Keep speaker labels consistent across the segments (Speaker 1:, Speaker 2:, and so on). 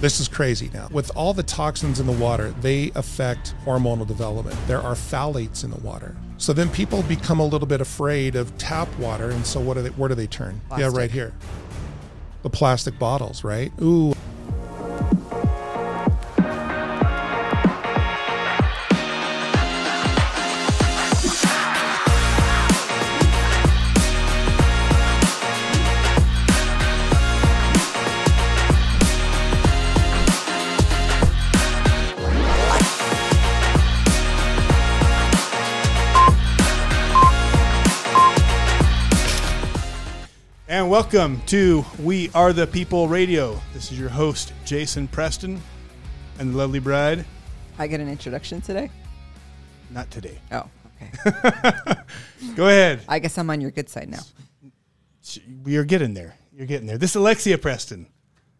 Speaker 1: This is crazy now. With all the toxins in the water, they affect hormonal development. There are phthalates in the water. So then people become a little bit afraid of tap water. And so what do they, where do they turn? Yeah, right here. The plastic bottles, right? Ooh.
Speaker 2: Welcome to We Are the People Radio. This is your host, Jason Preston, and the lovely bride.
Speaker 3: I get an introduction today?
Speaker 2: Not today.
Speaker 3: Oh, okay.
Speaker 2: Go ahead.
Speaker 3: I guess I'm on your good side now.
Speaker 2: You're getting there. You're getting there. This is Alexia Preston.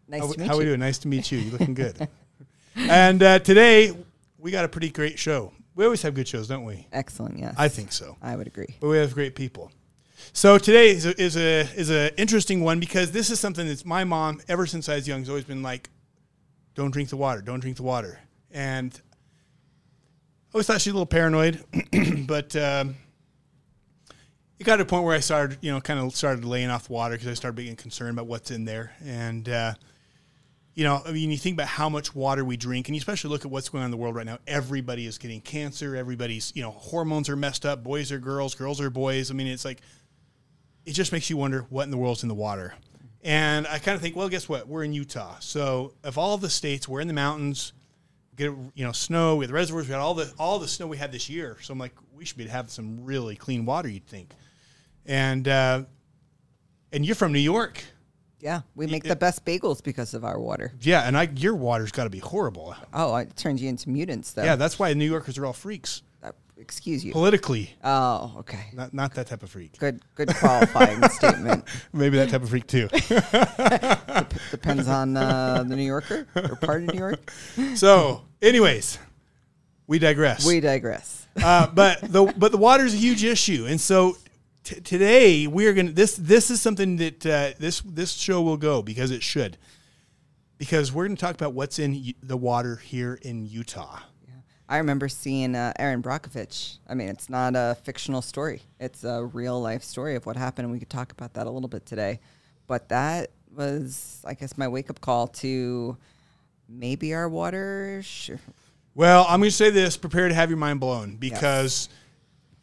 Speaker 3: Nice
Speaker 2: how
Speaker 3: to meet
Speaker 2: how
Speaker 3: you.
Speaker 2: we doing? Nice to meet you. You're looking good. and uh, today, we got a pretty great show. We always have good shows, don't we?
Speaker 3: Excellent, yes.
Speaker 2: I think so.
Speaker 3: I would agree.
Speaker 2: but we have great people. So today is a, is a is a interesting one because this is something that's my mom ever since I was young has always been like, don't drink the water, don't drink the water, and I always thought she's a little paranoid, but um, it got to a point where I started, you know, kind of started laying off water because I started being concerned about what's in there, and uh, you know, I mean, you think about how much water we drink, and you especially look at what's going on in the world right now. Everybody is getting cancer. Everybody's, you know, hormones are messed up. Boys are girls, girls are boys. I mean, it's like, it just makes you wonder what in the world's in the water. And I kind of think, well, guess what? We're in Utah. So of all the states, we're in the mountains, get, you know, snow, we have the reservoirs, we got all the, all the snow we had this year. So I'm like, we should be have some really clean water, you'd think. And, uh, and you're from New York.
Speaker 3: Yeah, we make
Speaker 2: it-
Speaker 3: the best bagels because of our water.
Speaker 2: Yeah, and I, your water's got to be horrible.
Speaker 3: Oh, it turns you into mutants, though.
Speaker 2: Yeah, that's why New Yorkers are all freaks.
Speaker 3: Excuse you.
Speaker 2: Politically,
Speaker 3: Oh, okay.
Speaker 2: not not that type of freak.
Speaker 3: Good, good qualifying statement.
Speaker 2: Maybe that type of freak too.
Speaker 3: Depends on uh, the New Yorker or part of New York.
Speaker 2: so, anyways, we digress.
Speaker 3: We digress.
Speaker 2: uh, but the but the water is a huge issue, and so t- today we are gonna this this is something that uh, this this show will go because it should, because we're gonna talk about what's in the water here in Utah.
Speaker 3: I remember seeing uh, Erin Brockovich. I mean, it's not a fictional story; it's a real life story of what happened, and we could talk about that a little bit today. But that was, I guess, my wake up call to maybe our water.
Speaker 2: Well, I'm going to say this: prepare to have your mind blown, because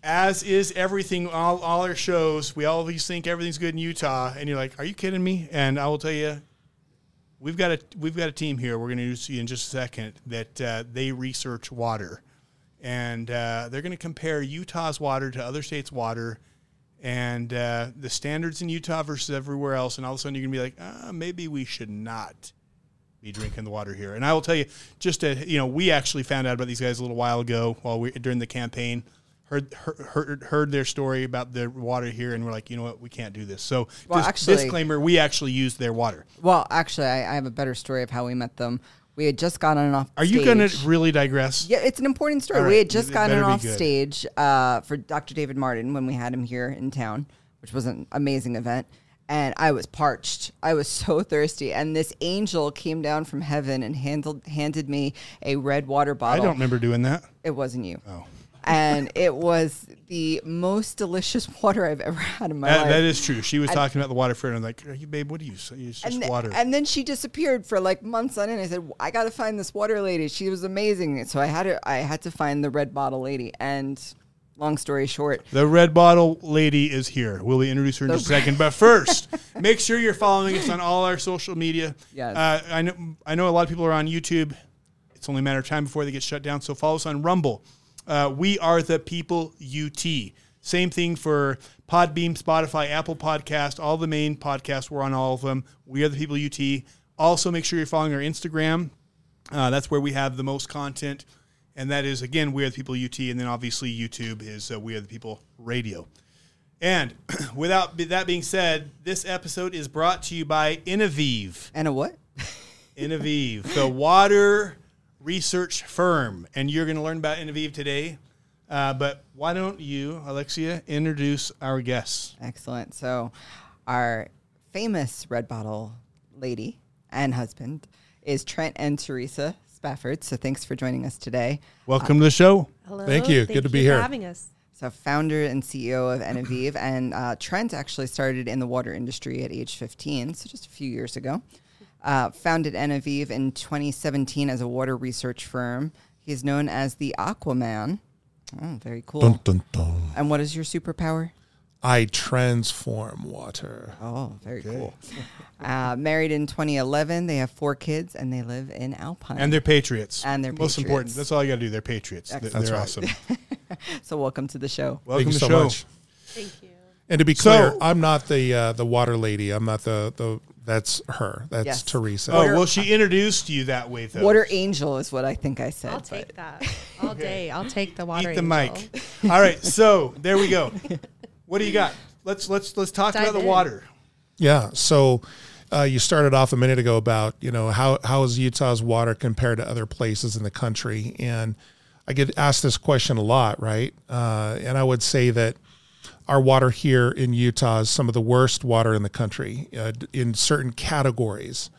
Speaker 2: as is everything, all, all our shows, we always think everything's good in Utah, and you're like, "Are you kidding me?" And I will tell you, we've got a we've got a team here. We're going to see in just a second that uh, they research water, and uh, they're going to compare Utah's water to other states' water. And uh, the standards in Utah versus everywhere else, and all of a sudden you're gonna be like, ah, maybe we should not be drinking the water here. And I will tell you, just to, you know, we actually found out about these guys a little while ago while we during the campaign. Heard, heard heard their story about the water here, and we're like, you know what, we can't do this. So,
Speaker 3: Well,
Speaker 2: dis-
Speaker 3: actually-
Speaker 2: disclaimer: we actually used their water.
Speaker 3: well, actually, I, I have a better story of how we met them. We had just gotten off.
Speaker 2: Are you going to
Speaker 3: stage.
Speaker 2: really digress?
Speaker 3: Yeah, it's an important story.
Speaker 2: All
Speaker 3: We had just
Speaker 2: it
Speaker 3: gotten off stage uh, for Dr. David Martin when we had him here in town, which was an amazing event. And I was parched. I was so thirsty. And this angel came down from heaven and handled, handed me a red water bottle.
Speaker 2: I don't remember doing that.
Speaker 3: It wasn't you.
Speaker 2: Oh,
Speaker 3: And it was the most delicious water I've ever had in my
Speaker 2: that,
Speaker 3: life.
Speaker 2: that is true. She was talking about the water for, and I'm like, Are you, babe, what do you? say? It's just
Speaker 3: and,
Speaker 2: water.
Speaker 3: and then she disappeared for like months on end. I said, I got to find this water lady. She was amazing. So I had to, I had to find the red bottle lady. And long story short,
Speaker 2: The red bottle lady is here. We'll introduce her in just a second. But first, make sure you're following us on all our social media.
Speaker 3: Yes.
Speaker 2: Uh, I know I know a lot of people are on YouTube. It's only a matter of time before they get shut down. So follow us on Rumble. Uh, we are the people UT. Same thing for Podbean, Spotify, Apple Podcast, all the main podcasts. We're on all of them. We are the people UT. Also, make sure you're following our Instagram. Uh, that's where we have the most content. And that is, again, We Are the People UT. And then obviously YouTube is uh, We Are the People Radio. And without that being said, this episode is brought to you by Enevive.
Speaker 3: and a what?
Speaker 2: Enevive, the water research firm. And you're going to learn about Enevive today. Uh, but why don't you, Alexia, introduce our guests?
Speaker 3: Excellent. So, our famous red bottle lady and husband is Trent and Teresa Spafford. So thanks for joining us today.
Speaker 2: Welcome to the show.
Speaker 4: Hello.
Speaker 1: Thank you. Good to be
Speaker 4: you
Speaker 1: here.
Speaker 4: For having us.
Speaker 3: So, founder and CEO of Enevive. And uh, Trent actually started in the water industry at age 15, so just a few years ago. Uh, founded Enevive in 2017 as a water research firm. He's known as the Aquaman. Oh, very cool.
Speaker 1: Dun, dun, dun.
Speaker 3: And what is your superpower?
Speaker 1: I transform water.
Speaker 3: Oh, very cool. Uh, married in 2011. They have four kids and they live in Alpine.
Speaker 2: And they're patriots.
Speaker 3: And they're
Speaker 2: most important. That's all you got to do. They're patriots. They're,
Speaker 3: Excellent.
Speaker 2: they're
Speaker 1: That's
Speaker 2: awesome.
Speaker 3: so, welcome to the show.
Speaker 2: Welcome
Speaker 1: Thank
Speaker 2: to the
Speaker 1: so
Speaker 2: show.
Speaker 1: much.
Speaker 4: Thank you.
Speaker 1: And to be
Speaker 2: So-
Speaker 1: clear, I'm not the uh, the water lady. I'm not the the. That's her. That's
Speaker 3: Yes.
Speaker 1: Teresa.
Speaker 2: Oh well, she introduced you that way though.
Speaker 3: Water angel is what I think I said.
Speaker 4: I'll
Speaker 3: but-
Speaker 4: take that all day. I'll take the water.
Speaker 2: Eat the
Speaker 4: angel.
Speaker 2: mic. All right, so there we go. What do you got? Let's let's let's talk
Speaker 4: Dive
Speaker 2: about the water.
Speaker 1: Yeah. So uh, you started off a minute ago about you know how how is Utah's water compared to other places in the country, and I get asked this question a lot, right? Uh, and I would say that our water here in Utah is some of the worst water in the country uh, in certain categories.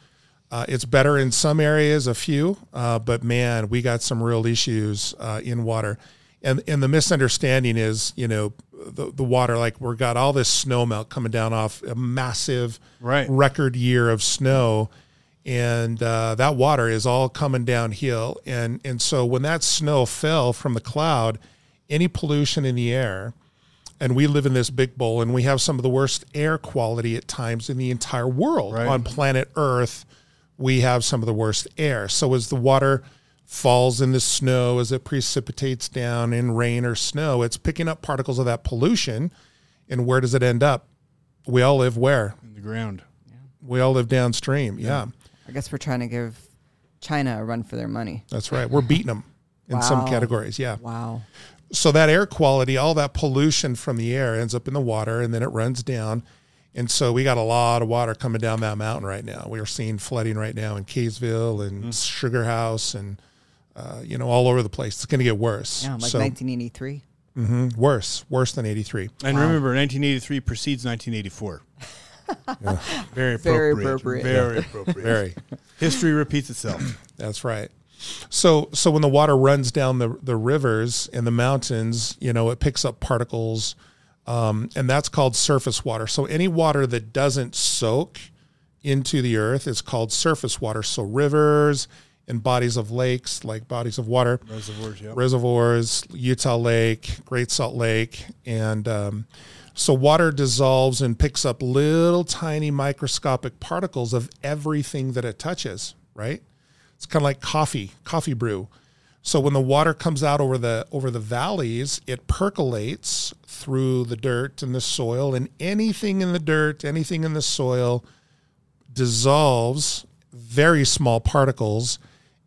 Speaker 1: Uh, it's better in some areas, a few, uh, but man, we got some real issues uh, in water. And and the misunderstanding is, you know, the, the water like we've got all this snow melt coming down off a massive
Speaker 2: Right.
Speaker 1: record year of snow, and uh, that water is all coming downhill. And and so when that snow fell from the cloud, any pollution in the air, and we live in this big bowl and we have some of the worst air quality at times in the entire world
Speaker 2: Right.
Speaker 1: on planet earth we have some of the worst air so as the water falls in the snow as it precipitates down in rain or snow it's picking up particles of that pollution and where does it end up we all live where
Speaker 2: In the ground. yeah.
Speaker 1: we all live downstream yeah,
Speaker 3: I guess we're trying to give China a run for their money.
Speaker 1: that's right we're beating them in some categories yeah
Speaker 3: Wow.
Speaker 1: So that air quality, all that pollution from the air ends up in the water and then it runs down. And so we got a lot of water coming down that mountain right now. We are seeing flooding right now in Kaysville and Sugar House and, uh, you know, all over the place. It's going to get worse.
Speaker 3: Yeah, like
Speaker 1: so
Speaker 3: 1983.
Speaker 1: mhm, worse, worse than 83.
Speaker 2: And remember, 1983 precedes 1984. Very appropriate.
Speaker 3: Very appropriate.
Speaker 2: Very appropriate.
Speaker 1: Very.
Speaker 2: History repeats itself.
Speaker 1: That's right. So so when the water runs down the the rivers and the mountains, you know, it picks up particles, um, and that's called surface water. So any water that doesn't soak into the earth is called surface water. So rivers and bodies of lakes, like bodies of water,
Speaker 2: Reservoirs, yeah.
Speaker 1: reservoirs, Utah Lake, Great Salt Lake, and um, so water dissolves and picks up little tiny microscopic particles of everything that it touches. Right? It's kind of like coffee, coffee brew. So when the water comes out over the over the valleys, it percolates through the dirt and the soil, and anything in the dirt, anything in the soil, dissolves very small particles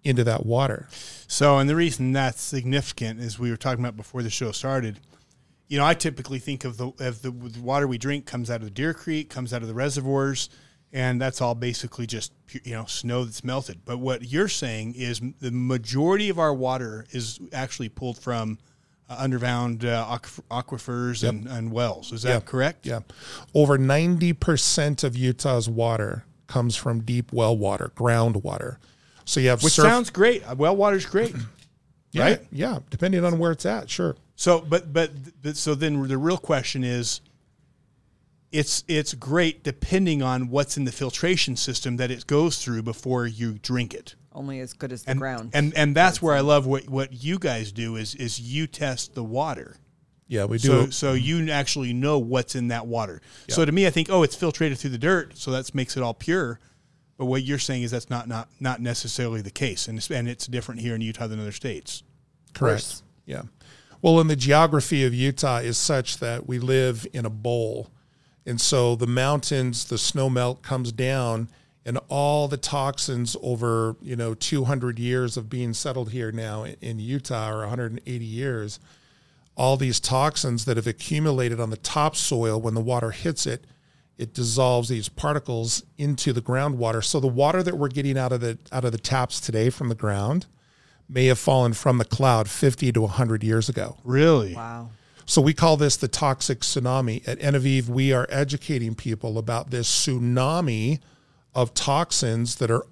Speaker 1: into that water.
Speaker 2: So, and the reason that's significant is we were talking about before the show started. You know, I typically think of the of the, water we drink comes out of the Deer Creek, comes out of the reservoirs, and that's all basically just you know snow that's melted. But what you're saying is the majority of our water is actually pulled from uh, underground uh, aquif- aquifers and, and wells. Is that
Speaker 1: Yeah.
Speaker 2: correct?
Speaker 1: Yeah. Over 90% of Utah's water comes from deep well water, groundwater. So you have
Speaker 2: Which
Speaker 1: surf-
Speaker 2: sounds great. Uh, Well water's great.
Speaker 1: yeah,
Speaker 2: right?
Speaker 1: Yeah, depending on where it's at, sure.
Speaker 2: So, but, but but so then the real question is, it's it's great depending on what's in the filtration system that it goes through before you drink it.
Speaker 3: Only as good as the
Speaker 2: And
Speaker 3: ground.
Speaker 2: and and that's where I love what what you guys do is is you test the water.
Speaker 1: Yeah, we do.
Speaker 2: So so you actually know what's in that water. So to me, I think oh, it's filtrated through the dirt, so that makes it all pure. But what you're saying is that's not not not necessarily the case, and it's, and it's different here in Utah than other states.
Speaker 1: Correct. Yeah. Well, and the geography of Utah is such that we live in a bowl. And so the mountains, the snow melt comes down and all the toxins over, you know, 200 years of being settled here now in- in Utah or 180 years, all these toxins that have accumulated on the topsoil when the water hits it, it dissolves these particles into the groundwater. So the water that we're getting out of the out of the taps today from the ground may have fallen from the cloud 50 to 100 years ago.
Speaker 2: Really?
Speaker 3: wow.
Speaker 1: So we call this the toxic tsunami. At Enevive, we are educating people about this tsunami of toxins that are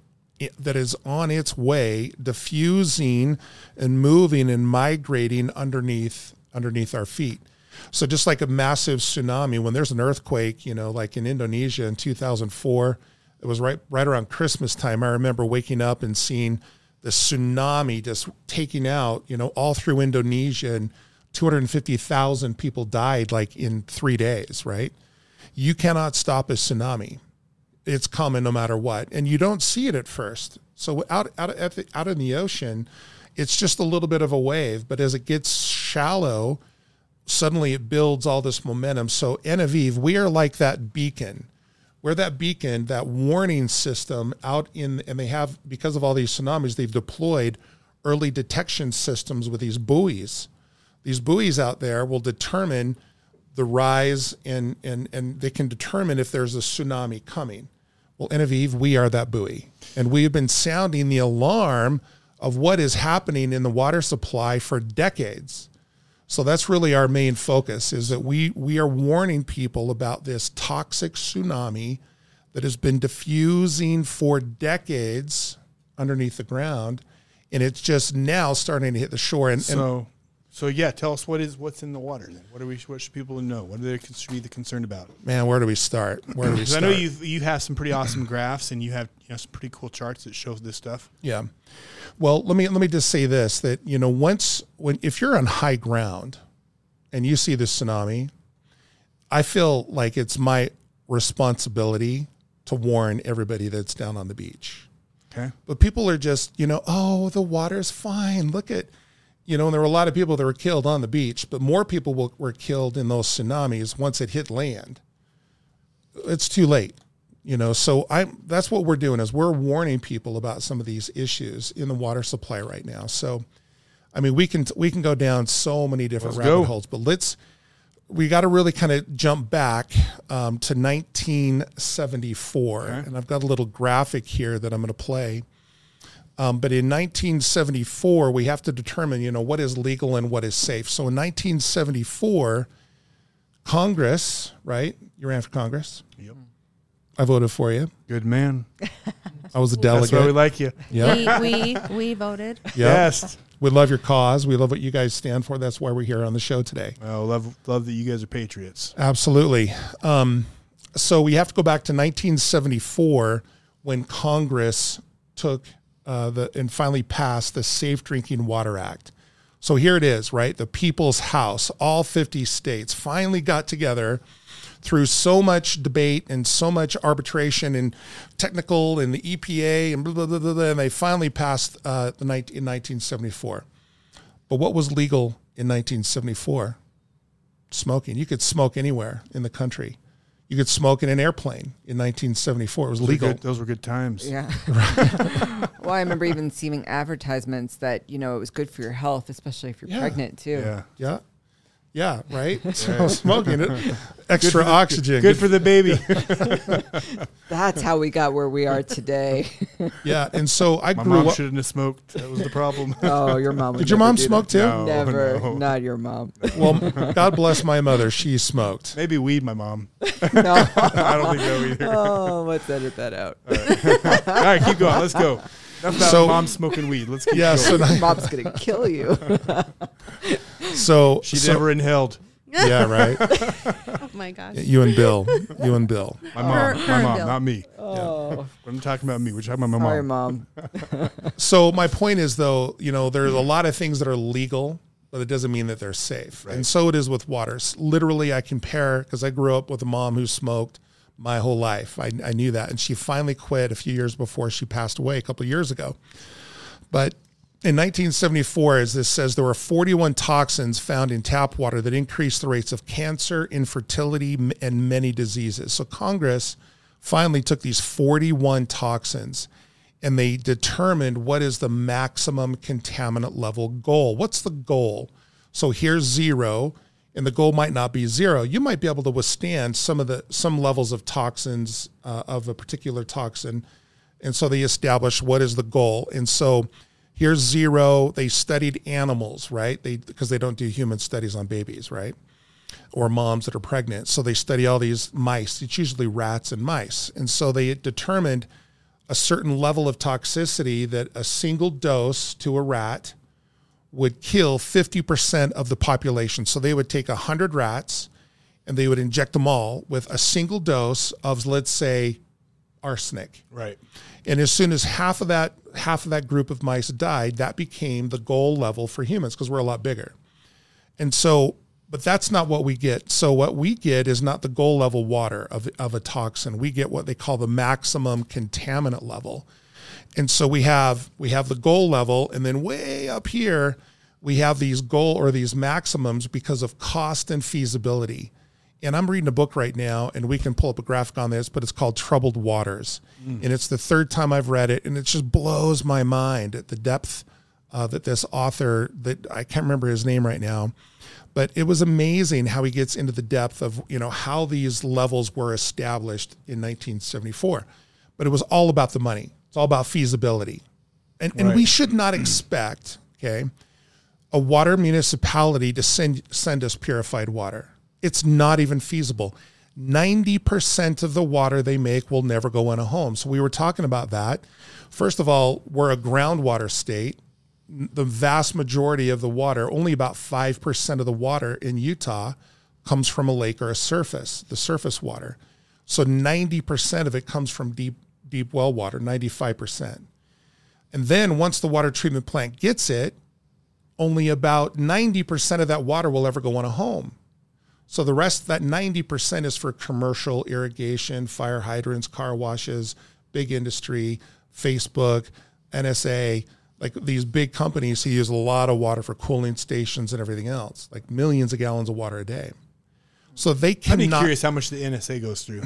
Speaker 1: that is on its way, diffusing and moving and migrating underneath underneath our feet. So just like a massive tsunami, when there's an earthquake, you know, like in Indonesia in 2004, it was right right around Christmas time. I remember waking up and seeing the tsunami just taking out, you know, all through Indonesia and 250,000 people died like in 3 days, right? You cannot stop a tsunami. It's coming no matter what, and you don't see it at first. So out out the, out in the ocean, it's just a little bit of a wave, but as it gets shallow, suddenly it builds all this momentum. So Enevive, we are like that beacon. We're that beacon, that warning system out in, and they have, because of all these tsunamis, they've deployed early detection systems with these buoys. These buoys out there will determine the rise and, and, and they can determine if there's a tsunami coming. Well, Enevive, we are that buoy. And we have been sounding the alarm of what is happening in the water supply for decades. So that's really our main focus is that we we are warning people about this toxic tsunami that has been diffusing for decades underneath the ground and it's just now starting to hit the shore and, and
Speaker 2: So, yeah, tell us what is what's in the water. Then, what are we? What should people know? What are they should be concerned about?
Speaker 1: man where do we start where do we
Speaker 2: start? I know you you have some pretty awesome graphs and you have you know, some pretty cool charts that show this stuff.
Speaker 1: Yeah. Well, let me let me just say this that you know once when if you're on high ground and you see the tsunami, I feel like it's my responsibility to warn everybody that's down on the beach.
Speaker 2: Okay.
Speaker 1: But people are just, you know, oh, the water's fine. Look at, you know, and there were a lot of people that were killed on the beach, but more people were, were killed in those tsunamis once it hit land. It's too late, you know. So I, that's what we're doing is we're warning people about some of these issues in the water supply right now. So, I mean, we can we can go down so many different
Speaker 2: Let's
Speaker 1: rabbit
Speaker 2: go.
Speaker 1: holes, but let's we got to really kind of jump back um, to 1974, and I've got a little graphic here that I'm going to play. Um, but in 1974, we have to determine, you know, what is legal and what is safe. So in 1974, Congress, right? You ran for Congress.
Speaker 2: Yep.
Speaker 1: I voted for you.
Speaker 2: Good man.
Speaker 1: I was a delegate.
Speaker 2: That's why we like you.
Speaker 1: Yeah.
Speaker 4: We, we we voted.
Speaker 1: Yep.
Speaker 2: Yes.
Speaker 1: We love your cause. We love what you guys stand for. That's why we're here on the show today.
Speaker 2: Oh, love love that you guys are patriots.
Speaker 1: Absolutely. Um, so we have to go back to 1974 when Congress took uh, the and finally passed the Safe Drinking Water Act. So here it is, right? The People's House, all 50 states finally got together through so much debate and so much arbitration and technical and the EPA and blah, blah, blah, blah, blah, and they finally passed uh, the night in 1974. But what was legal in 1974? smoking. You could smoke anywhere in the country. You could smoke in an airplane in 1974. It was
Speaker 2: Those were
Speaker 1: legal.
Speaker 2: good- those were good times.
Speaker 3: Yeah. well, I remember even seeing advertisements that you know it was good for your health, especially if you're
Speaker 1: Yeah.
Speaker 3: pregnant too.
Speaker 2: Yeah.
Speaker 1: Yeah. Yeah, right? So smoking it. Extra oxygen.
Speaker 2: Good for the baby.
Speaker 3: That's how we got where we are today.
Speaker 1: Yeah. And so I
Speaker 2: My
Speaker 1: grew
Speaker 2: mom
Speaker 1: up.
Speaker 2: shouldn't have smoked. That was the problem.
Speaker 3: oh, your mom. would
Speaker 1: Did your mom smoke
Speaker 3: that.
Speaker 1: too?
Speaker 2: No.
Speaker 3: Never.
Speaker 2: no.
Speaker 3: Not your mom.
Speaker 1: Well, God bless my mother. She smoked.
Speaker 2: Maybe weed, my mom.
Speaker 3: no.
Speaker 2: I don't think so either.
Speaker 3: Oh, let's edit that out.
Speaker 2: All right, keep going. Let's go. Enough about
Speaker 1: So-
Speaker 2: mom smoking weed. Let's keep
Speaker 1: Yeah.
Speaker 2: going.
Speaker 1: So,
Speaker 3: Mom's gonna kill you.
Speaker 1: so,
Speaker 2: she
Speaker 1: so-
Speaker 2: never inhaled.
Speaker 1: yeah, right.
Speaker 4: Oh my gosh.
Speaker 1: You and Bill. You and Bill.
Speaker 2: My mom.
Speaker 4: Her-
Speaker 2: my mom,
Speaker 4: bill.
Speaker 2: not me.
Speaker 3: Oh,
Speaker 2: I'm talking about me. We're talking about my
Speaker 3: sorry,
Speaker 2: mom.
Speaker 3: mom.
Speaker 1: So my point is though, you know, there's a lot of things that are legal, but it doesn't mean that they're safe. And so it is with waters. Literally, I compare because I grew up with a mom who smoked my whole life. I, I knew that, and she finally quit a few years before she passed away a couple of years ago. But in 1974, as this says, there were 41 toxins found in tap water that increased the rates of cancer, infertility, and many diseases. So Congress finally took these 41 toxins and they determined what is the maximum contaminant level goal. What's the goal? So here's zero, and the goal might not be zero. You might be able to withstand some of the some levels of toxins uh, of a particular toxin, and so they established what is the goal. And so here's zero. They studied animals, right? They because they don't do human studies on babies, right? Or moms that are pregnant. So they study all these mice. It's usually rats and mice, and so they determined a certain level of toxicity that a single dose to a rat would kill 50% of the population. So they would take 100 rats and they would inject them all with a single dose of, let's say, arsenic.
Speaker 2: Right.
Speaker 1: And as soon as half of that half of that group of mice died, that became the goal level for humans because we're a lot bigger. And so, but that's not what we get. So what we get is not the goal level water of, of a toxin. We get what they call the maximum contaminant level. And so we have we have the goal level, and then way up here we have these goal or these maximums because of cost and feasibility. And I'm reading a book right now, and we can pull up a graphic on this, but it's called Troubled Waters. And it's the third time I've read it, and it just blows my mind at the depth uh, that this author, that I can't remember his name right now, but it was amazing how he gets into the depth of you know how these levels were established in 1974. But it was all about the money. It's all about feasibility, and and we should not expect okay a water municipality to send send us purified water. It's not even feasible. 90% of the water they make will never go in a home. So we were talking about that. First of all, we're a groundwater state. The vast majority of the water, only about 5% of the water in Utah comes from a lake or a surface, the surface water. So 90% of it comes from deep deep well water, 95%. And then once the water treatment plant gets it, only about 90% of that water will ever go in a home. So the rest, that 90% is for commercial irrigation, fire hydrants, car washes, big industry, Facebook, NSA, like these big companies who use a lot of water for cooling stations and everything else, like millions of gallons of water a day. So they cannot.
Speaker 2: I'd be
Speaker 1: cannot,
Speaker 2: curious how much the NSA goes through.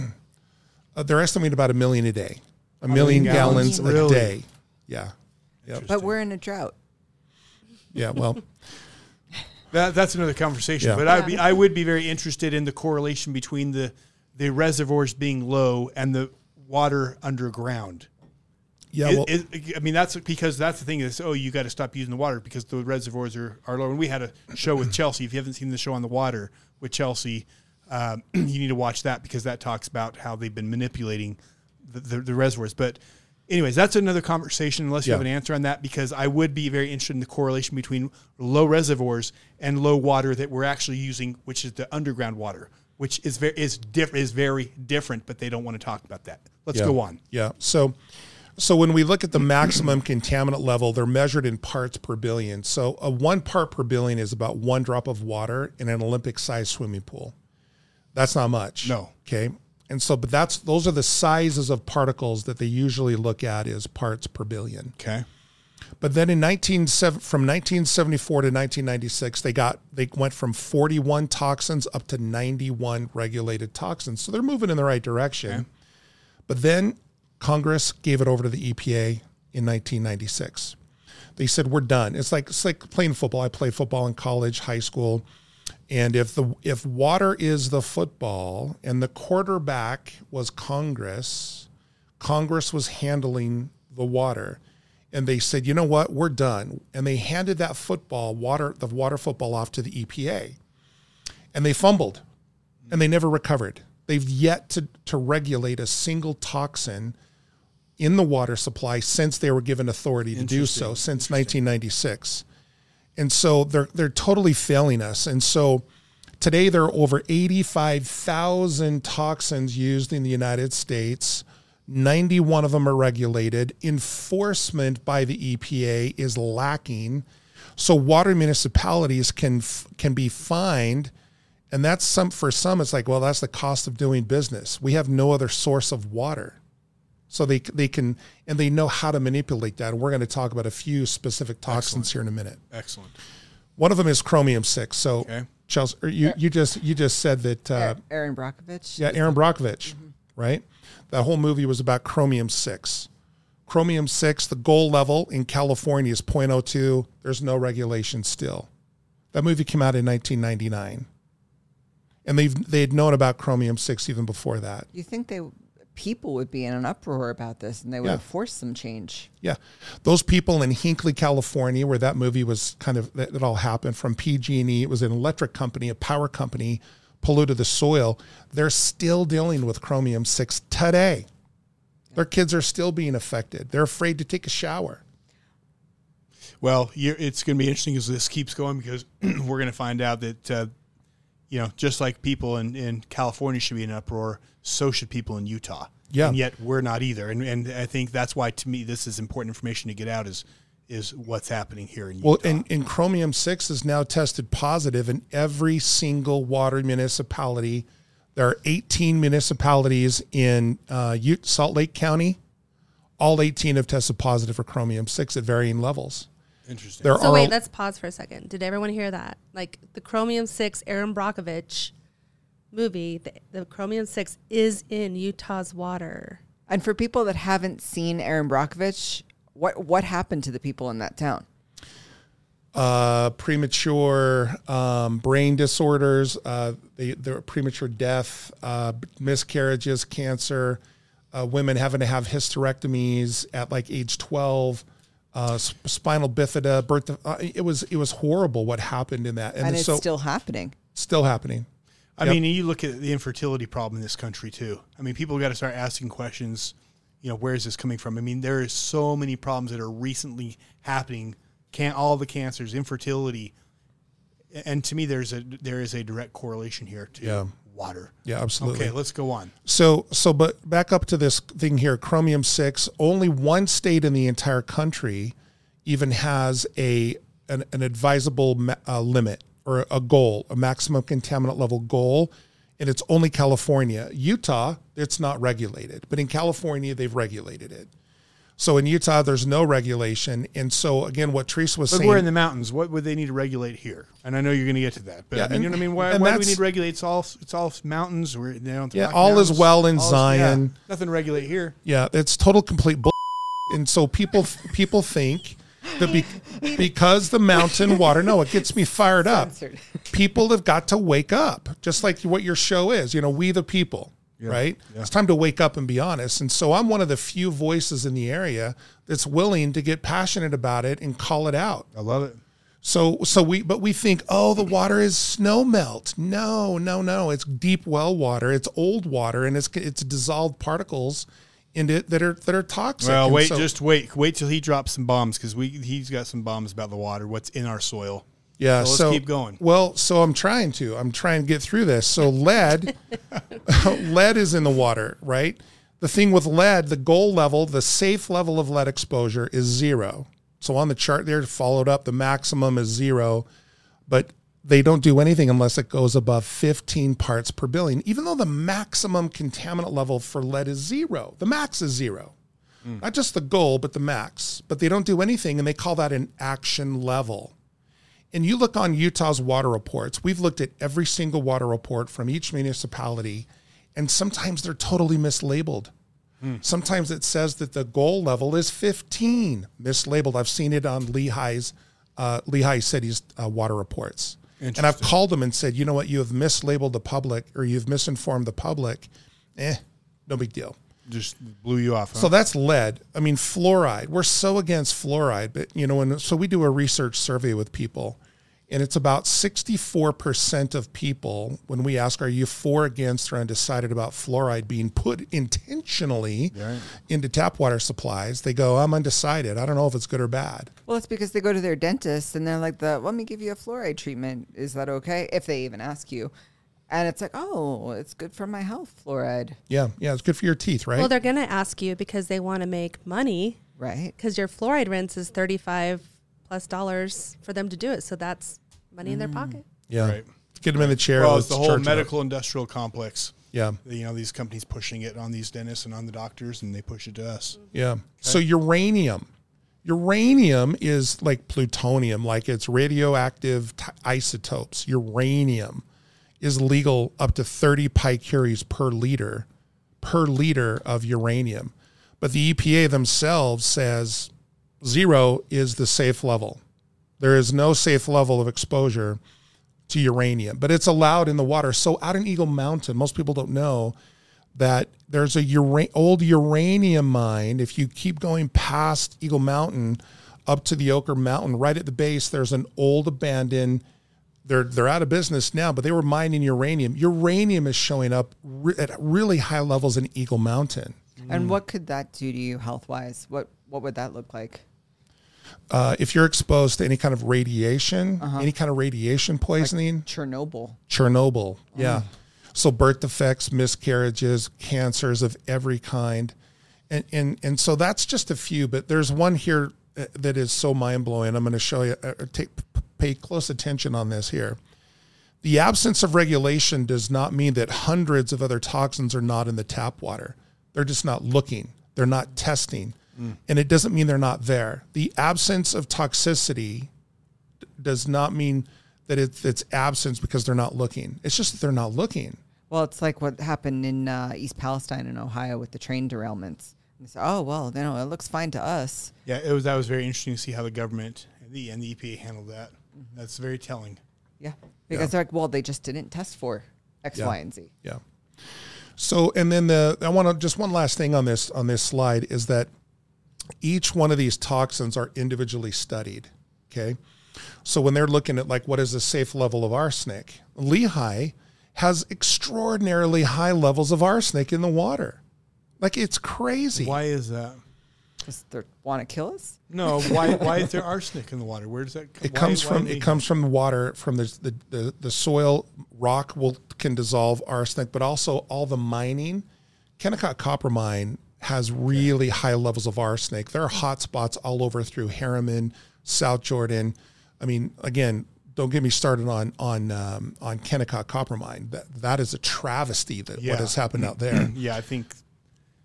Speaker 1: uh, they're estimating about a million a day, a million,
Speaker 2: million
Speaker 1: gallons,
Speaker 2: gallons?
Speaker 1: a
Speaker 2: Really?
Speaker 1: day. Yeah. Yep.
Speaker 3: But we're in a drought.
Speaker 1: Yeah. Well,
Speaker 2: That, that's another conversation.
Speaker 1: Yeah.
Speaker 2: But I would be I would be very interested in the correlation between the the reservoirs being low and the water underground.
Speaker 1: yeah.
Speaker 2: It-
Speaker 1: Well,
Speaker 2: it- I mean, that's because that's the thing is, oh, you got to stop using the water because the reservoirs are, are low. And we had a show with Chelsea. If you haven't seen the show on the water with Chelsea, um, you need to watch that because that talks about how they've been manipulating the, the, the reservoirs. But, anyways, that's another conversation. Unless you
Speaker 1: Yeah.
Speaker 2: have an answer on that, because I would be very interested in the correlation between low reservoirs and low water that we're actually using, which is the underground water, which is very is diff- is very different. But they don't want to talk about that. Let's
Speaker 1: Yeah.
Speaker 2: go on.
Speaker 1: Yeah. So, so when we look at the maximum contaminant level, they're measured in parts per billion. So a one part per billion is about one drop of water in an Olympic-sized swimming pool. That's not much.
Speaker 2: No.
Speaker 1: Okay. And so, but that's those are the sizes of particles that they usually look at is parts per billion.
Speaker 2: Okay.
Speaker 1: But then in 19, from 1974 to 1996, they got they went from 41 toxins up to 91 regulated toxins. So they're moving in the right direction.
Speaker 2: Okay.
Speaker 1: But then Congress gave it over to the EPA in 1996. They said we're done. It's like it's like playing football. I played football in college, high school, and if the if water is the football and the quarterback was Congress, Congress was handling the water. And they said, you know what, we're done. And they handed that football, water, the water football off to the EPA. And they fumbled and they never recovered. They've yet to, to regulate a single toxin in the water supply since they were given authority to do so since 1996. And so they're they're totally failing us. And so today there are over 85,000 toxins used in the United States. 91 of them are regulated. Enforcement by the EPA is lacking. So water municipalities can can be fined and that's some for some it's like well that's the cost of doing business. We have no other source of water. So they they can and they know how to manipulate that. And we're going to talk about a few specific toxins here in a minute.
Speaker 2: Excellent.
Speaker 1: One of them is chromium six. So
Speaker 2: Okay.
Speaker 1: Chelsea, you you just you just said that uh,
Speaker 3: Erin Brockovich.
Speaker 1: yeah, Erin Brockovich, right? That whole movie was about chromium six. Chromium six, the goal level in California is 0.02. There's no regulation still. That movie came out in 1999, and they've they had known about chromium six even before that.
Speaker 3: You think they people would be in an uproar about this and they would
Speaker 1: Yeah.
Speaker 3: have forced some change?
Speaker 1: Yeah, those people in Hinkley, California, where that movie was kind of that it all happened from PG&E. It was an electric company, a power company, polluted the soil. They're still dealing with chromium six today. Their kids are still being affected. They're afraid to take a shower.
Speaker 2: Well, you're, it's going to be interesting as this keeps going because we're going to find out that, uh, you know, just like people in, in California should be in an uproar, so should people in Utah.
Speaker 1: Yeah.
Speaker 2: And yet we're not either. And, and I think that's why, to me, this is important information to get out is is what's happening here in Utah.
Speaker 1: Well, and, and chromium 6 is now tested positive in every single water municipality. There are 18 municipalities in uh, Ute, Salt Lake County. All 18 have tested positive for chromium 6 at varying levels.
Speaker 2: Interesting.
Speaker 1: There
Speaker 4: So
Speaker 1: are
Speaker 4: wait, let's pause for a second. Did everyone hear that? Like the Chromium Six Erin Brockovich movie, the, the Chromium Six is in Utah's water.
Speaker 3: And for people that haven't seen Erin Brockovich, what what happened to the people in that town?
Speaker 1: uh, premature um, brain disorders, uh, they, they're premature death, uh, miscarriages, cancer, uh, women having to have hysterectomies at like age 12, uh, sp- spinal bifida, birth. Uh, it was it was horrible what happened in that, and,
Speaker 3: And, it's
Speaker 1: so
Speaker 3: still happening.
Speaker 1: still happening.
Speaker 2: I
Speaker 1: Yep.
Speaker 2: mean, you look at the infertility problem in this country too. I mean, people got to start asking questions. You know, where is this coming from? I mean, there is so many problems that are recently happening. Can't all the cancers, infertility, and to me, there's a there is a direct correlation here to
Speaker 1: Yeah.
Speaker 2: water.
Speaker 1: Yeah, absolutely.
Speaker 2: Okay, let's go on.
Speaker 1: So, so, but back up to this thing here, chromium six. Only one state in the entire country even has a an, an advisable uh, limit or a goal, a maximum contaminant level goal, and it's only California. Utah, it's not regulated, but in California, they've regulated it. So in Utah, there's no regulation, and so again, what Teresa was
Speaker 2: But
Speaker 1: saying,
Speaker 2: we're in the mountains. What would they need to regulate here? And I know you're going to get to that. But
Speaker 1: Yeah,
Speaker 2: I mean, you know what I mean? Why, why do we need to regulate? It's all it's all mountains. We're, you know, the
Speaker 1: Yeah, all is well in
Speaker 2: All is-
Speaker 1: Zion.
Speaker 2: yeah, nothing to regulate here.
Speaker 1: Yeah, it's total complete bull. And so people people think that be, because the mountain water, no, it gets me fired up.
Speaker 3: Censored.
Speaker 1: People have got to wake up, just like what your show is. You know, we the people, right? It's time to wake up and be honest. And so I'm one of the few voices in the area that's willing to get passionate about it and call it out.
Speaker 2: I love it.
Speaker 1: So so we but we think, oh, the water is snow melt. No, no, no. It's deep well water. It's old water, and it's it's dissolved particles in it that are that are toxic.
Speaker 2: Well,
Speaker 1: And
Speaker 2: wait,
Speaker 1: so-
Speaker 2: just wait, wait till he drops some bombs because we he's got some bombs about the water, what's in our soil.
Speaker 1: yeah.
Speaker 2: so let's
Speaker 1: So,
Speaker 2: keep going.
Speaker 1: Well, so I'm trying to. I'm trying to get through this. So lead, lead is in the water, right? The thing with lead, the goal level, the safe level of lead exposure is zero. So on the chart there, followed up, the maximum is zero, but they don't do anything unless it goes above 15 parts per billion, even though the maximum contaminant level for lead is zero. The max is zero. Not just the goal, but the max. But they don't do anything, and they call that an action level. And you look on Utah's water reports, we've looked at every single water report from each municipality, and sometimes they're totally mislabeled. Sometimes it says that the goal level is 15, mislabeled. I've seen it on Lehi's, uh, Lehi City's uh, water reports. And I've called them and said, you know what, you have mislabeled the public or you've misinformed the public. Eh, no big deal.
Speaker 2: Just blew you off. Huh?
Speaker 1: So that's lead. I mean, fluoride. We're so against fluoride, but you know, and so we do a research survey with people, and it's about 64% of people when we ask, "Are you for, against, or undecided about fluoride being put intentionally into tap water supplies?" They go, "I'm undecided. I don't know if it's good or bad."
Speaker 3: Well, it's because they go to their dentist and they're like, "The let me give you a fluoride treatment. Is that okay?" If they even ask you, and it's like, "Oh, it's good for my health, fluoride."
Speaker 1: Yeah, yeah, it's good for your teeth, right?
Speaker 4: Well, they're going to ask you because they want to make money
Speaker 3: Right.
Speaker 4: because your fluoride rinse is 35 plus dollars for them to do it. So that's money in their mm. pocket.
Speaker 1: yeah,
Speaker 2: Right.
Speaker 1: get them in the chair.
Speaker 2: well, it's the whole
Speaker 1: charge it
Speaker 2: medical industrial complex.
Speaker 1: Yeah,
Speaker 2: You know, these companies pushing it on these dentists and on the doctors, and they push it to us.
Speaker 1: Yeah. So uranium, uranium is like plutonium, like it's radioactive t- isotopes. Uranium is legal up to 30 picuries per liter, per liter of uranium. But the EPA themselves says zero is the safe level. There is no safe level of exposure to uranium, but it's allowed in the water. So out in Eagle Mountain, most people don't know that there's a ura- old uranium mine. If you keep going past Eagle Mountain up to the Ochre Mountain, right at the base, there's an old abandoned. They're they're out of business now, but they were mining uranium. Uranium is showing up re- at really high levels in Eagle Mountain.
Speaker 3: And what could that do to you health wise? What what would that look like?
Speaker 1: Uh, if you're exposed to any kind of radiation, any kind of radiation poisoning,
Speaker 3: Chernobyl.
Speaker 1: Chernobyl. Yeah. So birth defects, miscarriages, cancers of every kind. And, and, and so that's just a few, but there's one here uh, that is so mind blowing. I'm going to show you, uh, take, pay close attention on this here. The absence of regulation does not mean that hundreds of other toxins are not in the tap water. They're just not looking. They're not testing. And it doesn't mean they're not there. The absence of toxicity does not mean that it's, it's absence because they're not looking. It's just that they're not looking.
Speaker 3: Well, it's like what happened in uh, East Palestine in Ohio with the train derailments. And they say, oh well, you know, it looks fine to us.
Speaker 2: Yeah, it was that was very interesting to see how the government and the and the EPA handled that. That's very telling.
Speaker 3: Yeah, because they're like, well, they just didn't test for X, Y,
Speaker 1: Yeah.
Speaker 3: and Z.
Speaker 1: Yeah. So, and then the I want to just one last thing on this on this slide is that each one of these toxins are individually studied. Okay, so when they're looking at like what is the safe level of arsenic, Lehi has extraordinarily high levels of arsenic in the water. Like it's crazy.
Speaker 2: Why is that?
Speaker 3: Just they want to kill us.
Speaker 2: No, why why is there arsenic in the water? Where does that come?
Speaker 1: It
Speaker 2: why-
Speaker 1: comes
Speaker 2: why
Speaker 1: from
Speaker 2: they-
Speaker 1: it comes from the water from the, the the the soil rock will can dissolve arsenic, but also all the mining. Kennecott copper mine has really high levels of arsenic. There are hot spots all over through Herriman, South Jordan. I mean, again, don't get me started on on um, on Kennecott copper mine. That that is a travesty that
Speaker 2: Yeah.
Speaker 1: what has happened out there.
Speaker 2: Yeah, I think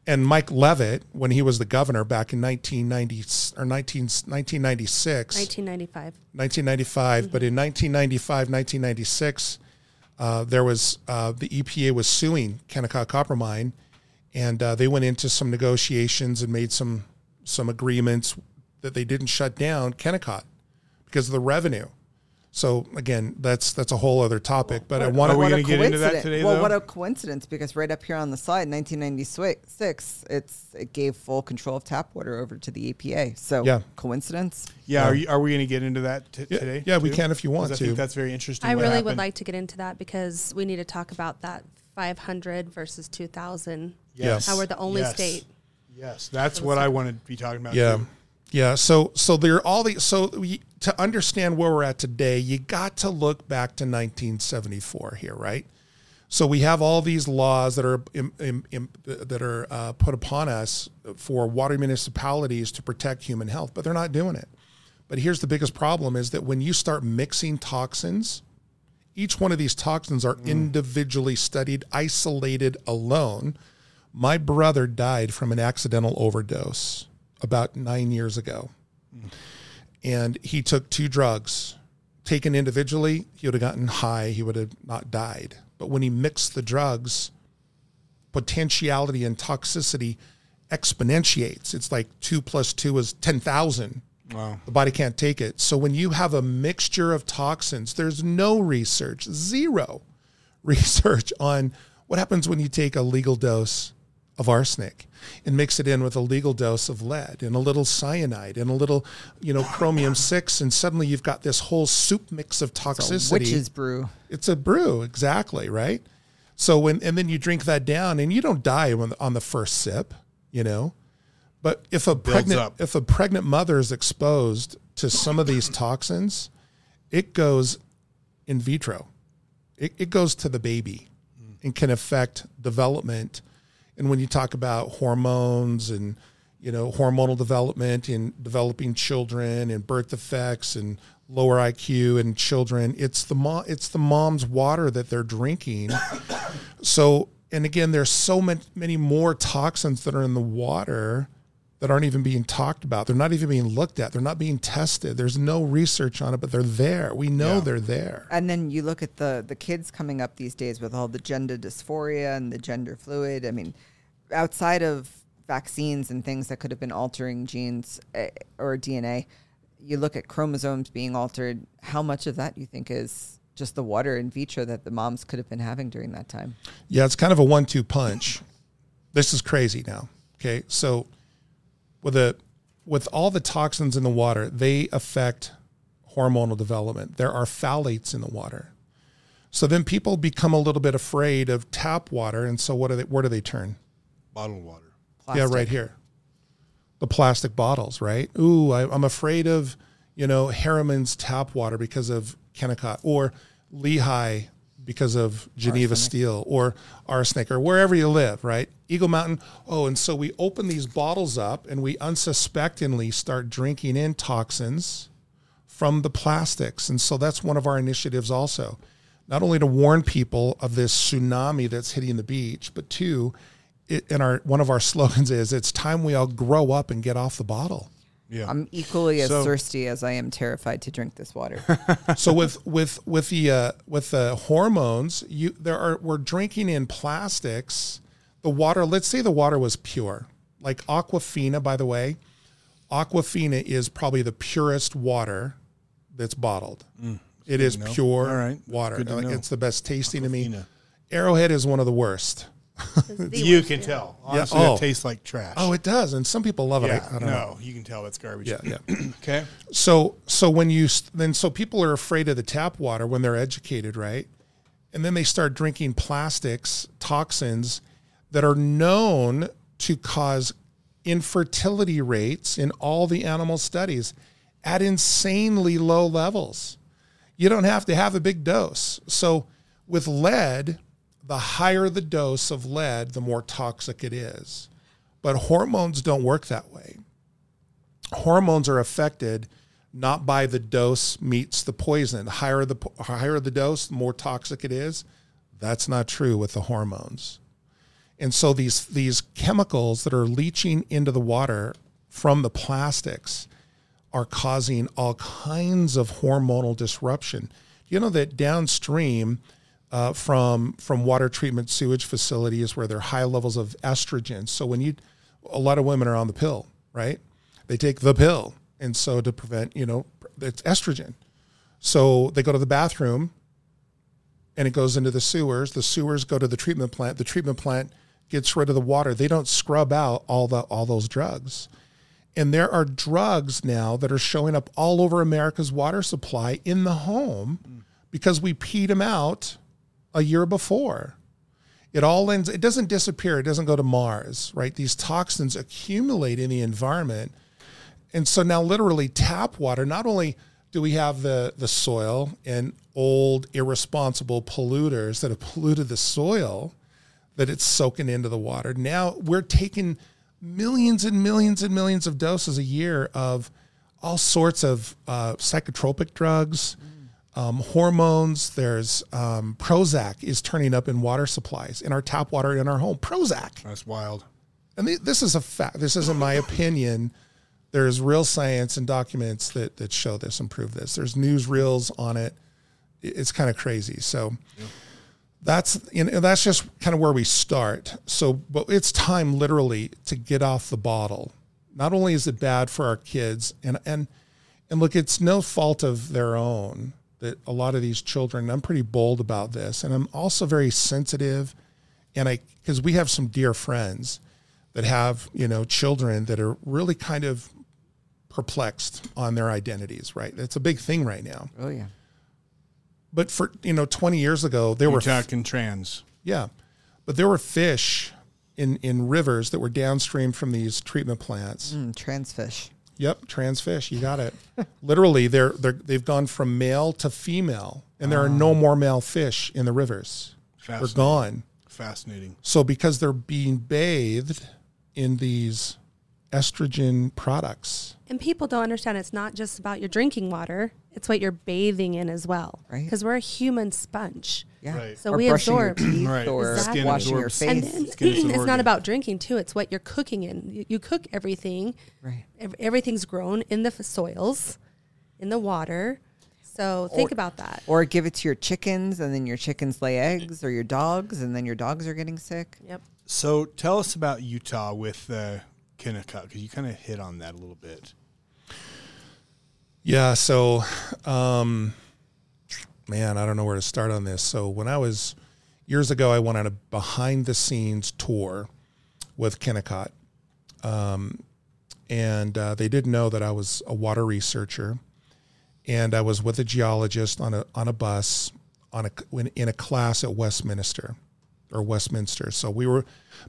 Speaker 1: and Mike Leavitt, when he was the governor back in 1990 or 19, 1996,
Speaker 4: 1995.
Speaker 1: 1995, but in 1995, 1996, uh, there was uh, the EPA was suing Kennecott Copper Mine, and uh, they went into some negotiations and made some some agreements that they didn't shut down Kennecott because of the revenue. So again, that's that's a whole other topic. But I want
Speaker 2: Are we
Speaker 1: to.
Speaker 2: gonna get into that today,
Speaker 3: Well,
Speaker 2: though?
Speaker 3: what a coincidence! Because right up here on the slide, 1996, it's it gave full control of tap water over to the EPA. So,
Speaker 1: Yeah.
Speaker 3: coincidence?
Speaker 2: yeah. Are, you, are we going to get into that t-
Speaker 1: Yeah,
Speaker 2: today?
Speaker 1: yeah, we can if you want
Speaker 2: 'Cause I
Speaker 1: to.
Speaker 2: think that's very interesting.
Speaker 4: I really
Speaker 2: happened.
Speaker 4: would like to get into that because we need to talk about that 500 versus 2000.
Speaker 2: Yes.
Speaker 4: How we're the only
Speaker 2: Yes.
Speaker 4: state.
Speaker 2: Yes, that's what I want to be talking about.
Speaker 1: Yeah.
Speaker 2: too.
Speaker 1: Yeah. So so there are all these so we, to understand where we're at today, you got to look back to 1974 here, right? So we have all these laws that are im, im, im, that are uh, put upon us for water municipalities to protect human health, but they're not doing it. But here's the biggest problem is that when you start mixing toxins, each one of these toxins are individually studied, isolated alone. My brother died from an accidental overdose about nine years ago. And he took two drugs. Taken individually, he would have gotten high, he would have not died. But when he mixed the drugs, potentiality and toxicity exponentiates. It's like two plus two is 10,000.
Speaker 2: Wow.
Speaker 1: The body can't take it. So when you have a mixture of toxins, there's no research, zero research on what happens when you take a legal dose of arsenic and mix it in with a legal dose of lead and a little cyanide and a little, you know, chromium six, and suddenly you've got this whole soup mix of
Speaker 3: So
Speaker 1: toxicity.
Speaker 3: witch's brew.
Speaker 1: It's a brew, exactly, right? So when and then you drink that down, and you don't die when, on the first sip, you know. But if a pregnant
Speaker 2: up.
Speaker 1: if a pregnant mother is exposed to some of these toxins, it goes in vitro. It, it goes to the baby and can affect development. And when you talk about hormones and you know hormonal development in developing children and birth defects and lower IQ in children, it's the mom it's the mom's water that they're drinking. So and again, there's so many, many more toxins that are in the water that aren't even being talked about. They're not even being looked at. They're not being tested. There's no research on it, but they're there. We know
Speaker 2: Yeah.
Speaker 1: they're there.
Speaker 3: And then you look at the the kids coming up these days with all the gender dysphoria and the gender fluid. I mean, outside of vaccines and things that could have been altering genes eh, or DNA, you look at chromosomes being altered. How much of that you think is just the water in vitro that the moms could have been having during that time?
Speaker 1: Yeah, it's kind of a one-two punch. This is crazy now. Okay, so with a with all the toxins in the water, they affect hormonal development. There are phthalates in the water, so then people become a little bit afraid of tap water, and so what do they? Where do they turn?
Speaker 2: Bottled water.
Speaker 1: Yeah, right here. The plastic bottles, right? Ooh, I, I'm afraid of, you know, Herriman's tap water because of Kennecott or Lehi because of Geneva Steel or arsenic or wherever you live, right? Eagle Mountain. Oh, and so we open these bottles up and we unsuspectingly start drinking in toxins from the plastics. And so that's one of our initiatives also. Not only to warn people of this tsunami that's hitting the beach, but two, it, and our one of our slogans is it's time we all grow up and get off the bottle.
Speaker 2: Yeah.
Speaker 3: I'm equally as
Speaker 2: So-
Speaker 3: thirsty as I am terrified to drink this water.
Speaker 1: so with with with the uh, with the hormones, you there are we're drinking in plastics. The water, let's say the water was pure, like Aquafina. By the way, Aquafina is probably the purest water that's bottled. it is
Speaker 2: Mm, to know.
Speaker 1: pure
Speaker 2: All right.
Speaker 1: Water. Like. It's the best tasting to me. Arrowhead is one of the worst.
Speaker 2: you can tell. Honestly,
Speaker 1: oh.
Speaker 2: it tastes like trash.
Speaker 1: Oh, it does, and some people love it.
Speaker 2: yeah.
Speaker 1: I, I don't
Speaker 2: no,
Speaker 1: know.
Speaker 2: you can tell it's garbage.
Speaker 1: Yeah, yeah.
Speaker 2: okay.
Speaker 1: So so when you then so people are afraid of the tap water when they're educated, right? And then they start drinking plastics, toxins that are known to cause infertility rates in all the animal studies at insanely low levels. You don't have to have a big dose. So with lead, the higher the dose of lead, the more toxic it is. But hormones don't work that way hormones are affected not by the dose meets the poison. The higher the higher the dose, the more toxic it is. That's not true with the hormones. And so these these chemicals that are leaching into the water from the plastics are causing all kinds of hormonal disruption. You know that downstream uh, from from water treatment sewage facilities where there are high levels of estrogen. So when you, a lot of women are on the pill, right? They take the pill, and so to prevent, you know, it's estrogen. So they go to the bathroom, and it goes into the sewers. The sewers go to the treatment plant. The treatment plant gets rid of the water. They don't scrub out all the all those drugs. And there are drugs now that are showing up all over America's water supply in the home because we peed them out a year before. It all ends, it doesn't disappear, it doesn't go to Mars, right? These toxins accumulate in the environment. And so now literally tap water, not only do we have the, the soil and old irresponsible polluters that have polluted the soil, that it's soaking into the water. Now we're taking millions and millions and millions of doses a year of all sorts of uh, psychotropic drugs, um, hormones. There's um, Prozac is turning up in water supplies in our tap water in our home. Prozac,
Speaker 2: That's wild.
Speaker 1: and th- this is a fact. This isn't my opinion. There's real science and documents that that show this and prove this. There's newsreels on it. It- It's kind of crazy. So that's you know that's just kind of where we start. So, but it's time literally to get off the bottle. Not only is it bad for our kids, and and and look, it's no fault of their own that a lot of these children. I'm pretty bold about this, and I'm also very sensitive, and I because we have some dear friends that have you know children that are really kind of perplexed on their identities. Right, that's a big thing right now.
Speaker 3: oh yeah.
Speaker 1: But for you know, 20 years ago, there
Speaker 2: We're
Speaker 1: were
Speaker 2: talking trans.
Speaker 1: yeah, but there were fish in in rivers that were downstream from these treatment plants.
Speaker 3: Mm, trans fish.
Speaker 1: Yep, trans fish. You got it. Literally, they're they're they've gone from male to female, and there are no ah. more male fish in the rivers. They're
Speaker 2: Fascinating.
Speaker 1: gone.
Speaker 2: Fascinating.
Speaker 1: So because they're being bathed in these estrogen products.
Speaker 4: And people don't understand it's not just about your drinking water, it's what you're bathing in as well.
Speaker 3: Right.
Speaker 4: Because we're a human sponge.
Speaker 3: Yeah.
Speaker 2: Right.
Speaker 4: So
Speaker 3: or
Speaker 4: we
Speaker 3: brushing your
Speaker 4: absorb.
Speaker 3: teeth
Speaker 2: Right.
Speaker 3: or
Speaker 4: Exactly.
Speaker 3: washing your
Speaker 2: face.
Speaker 4: And then
Speaker 2: Skin is
Speaker 4: it's not about drinking too. It's what you're cooking in. You, you cook everything.
Speaker 3: right.
Speaker 4: Ev- Everything's grown in the f- soils, in the water. So think
Speaker 3: Or-
Speaker 4: about that.
Speaker 3: Or give it to your chickens, and then your chickens lay eggs, or your dogs, and then your dogs are getting sick.
Speaker 4: Yep.
Speaker 2: So tell us about Utah with uh, Kennecott because you kind of hit on that a little bit.
Speaker 1: Yeah. So, um, man, I don't know where to start on this. So when I was years ago, I went on a behind the scenes tour with Kennecott. Um, and uh, they didn't know that I was a water researcher. And I was with a geologist on a, on a bus on a, when, in a class at Westminster. Or Westminster. So we were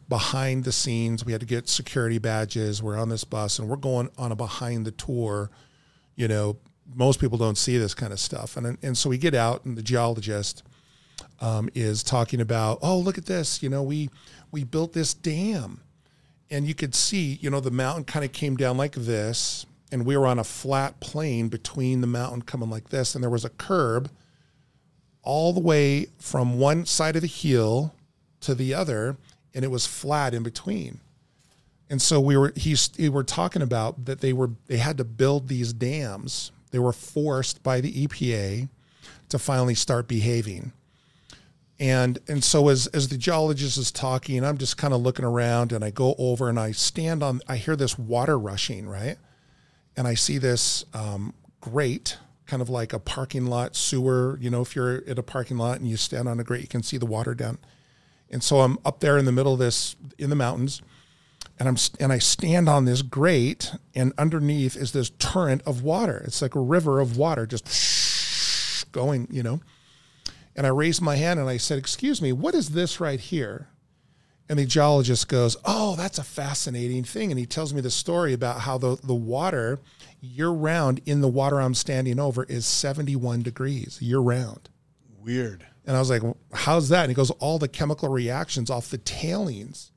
Speaker 1: behind the scenes. We had to get security badges. We're on this bus and we're going on a behind the tour. You know, most people don't see this kind of stuff. And, and so we get out and the geologist um, is talking about, oh, look at this. You know, we, we built this dam and you could see, you know, the mountain kind of came down like this and we were on a flat plane between the mountain coming like this and there was a curb all the way from one side of the hill to the other and it was flat in between and so we were he's we were talking about that they were they had to build these dams they were forced by the EPA to finally start behaving and and so as as the geologist is talking I'm just kind of looking around and I go over and I stand on I hear this water rushing right and I see this um, grate kind of like a parking lot sewer. You know, if you're at a parking lot and you stand on a grate, you can see the water down. And so I'm up there in the middle of this in the mountains, and I'm and I stand on this grate, and underneath is this torrent of water. It's like a river of water just going, you know. And I raised my hand and I said, "Excuse me, what is this right here?" And the geologist goes, "Oh, that's a fascinating thing." And he tells me the story about how the the water year round in the water I'm standing over is 71 degrees year round.
Speaker 2: Weird.
Speaker 1: And I was like, how's that? And he goes, all the chemical reactions off the tailings.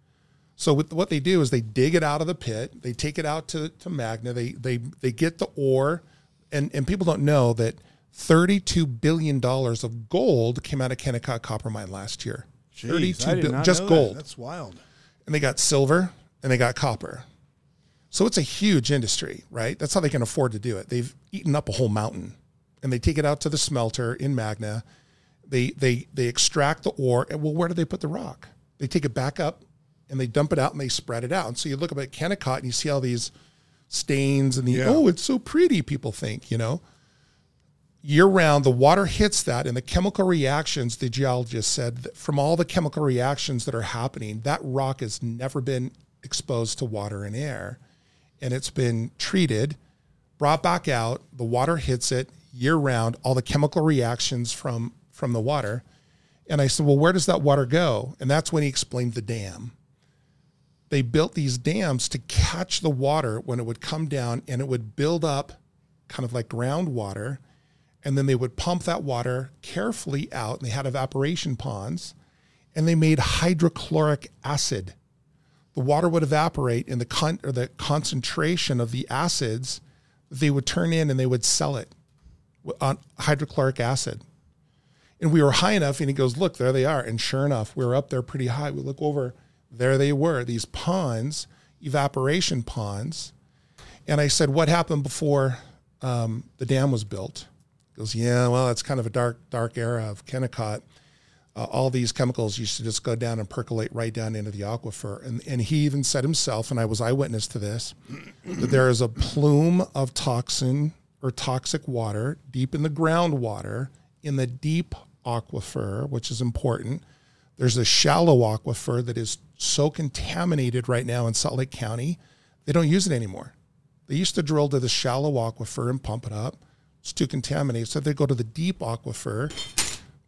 Speaker 1: So with, what they do is they dig it out of the pit, they take it out to, to Magna, they, they, they get the ore, and, and people don't know that $32 billion of gold came out of Kennecott Copper Mine last year.
Speaker 2: Jeez,
Speaker 1: 32
Speaker 2: I did
Speaker 1: bil-
Speaker 2: not
Speaker 1: just
Speaker 2: know that.
Speaker 1: gold.
Speaker 2: That's wild.
Speaker 1: And they got silver and they got copper. So it's a huge industry, right? That's how they can afford to do it. They've eaten up a whole mountain and they take it out to the smelter in Magna. They they they extract the ore. And well, where do they put the rock? They take it back up and they dump it out and they spread it out. And so you look up at Kennecott and you see all these stains and the
Speaker 2: Yeah.
Speaker 1: oh, it's so pretty, people think, you know. Year round, the water hits that, and the chemical reactions, the geologist said, that from all the chemical reactions that are happening, that rock has never been exposed to water and air and it's been treated, brought back out. The water hits it year round. All the chemical reactions from from the water, and I said, "Well, where does that water go?" And that's when he explained the dam. They built these dams to catch the water when it would come down, and it would build up, kind of like groundwater, and then they would pump that water carefully out. And they had evaporation ponds, and they made hydrochloric acid the water would evaporate and the con- or the concentration of the acids they would turn in and they would sell it on hydrochloric acid. And we were high enough, and he goes, "Look, there they are." And sure enough, we were up there pretty high. We look over, there they were, these ponds, evaporation ponds. And I said, "What happened before um, the dam was built?" He goes, "Yeah, well, it's kind of a dark, dark era of Kennecott." uh, all these chemicals used to just go down and percolate right down into the aquifer. And, and he even said himself, and I was eyewitness to this, that there is a plume of toxin or toxic water deep in the groundwater in the deep aquifer, which is important. There's a shallow aquifer that is so contaminated right now in Salt Lake County, they don't use it anymore. They used to drill to the shallow aquifer and pump it up. It's too contaminated. So they go to the deep aquifer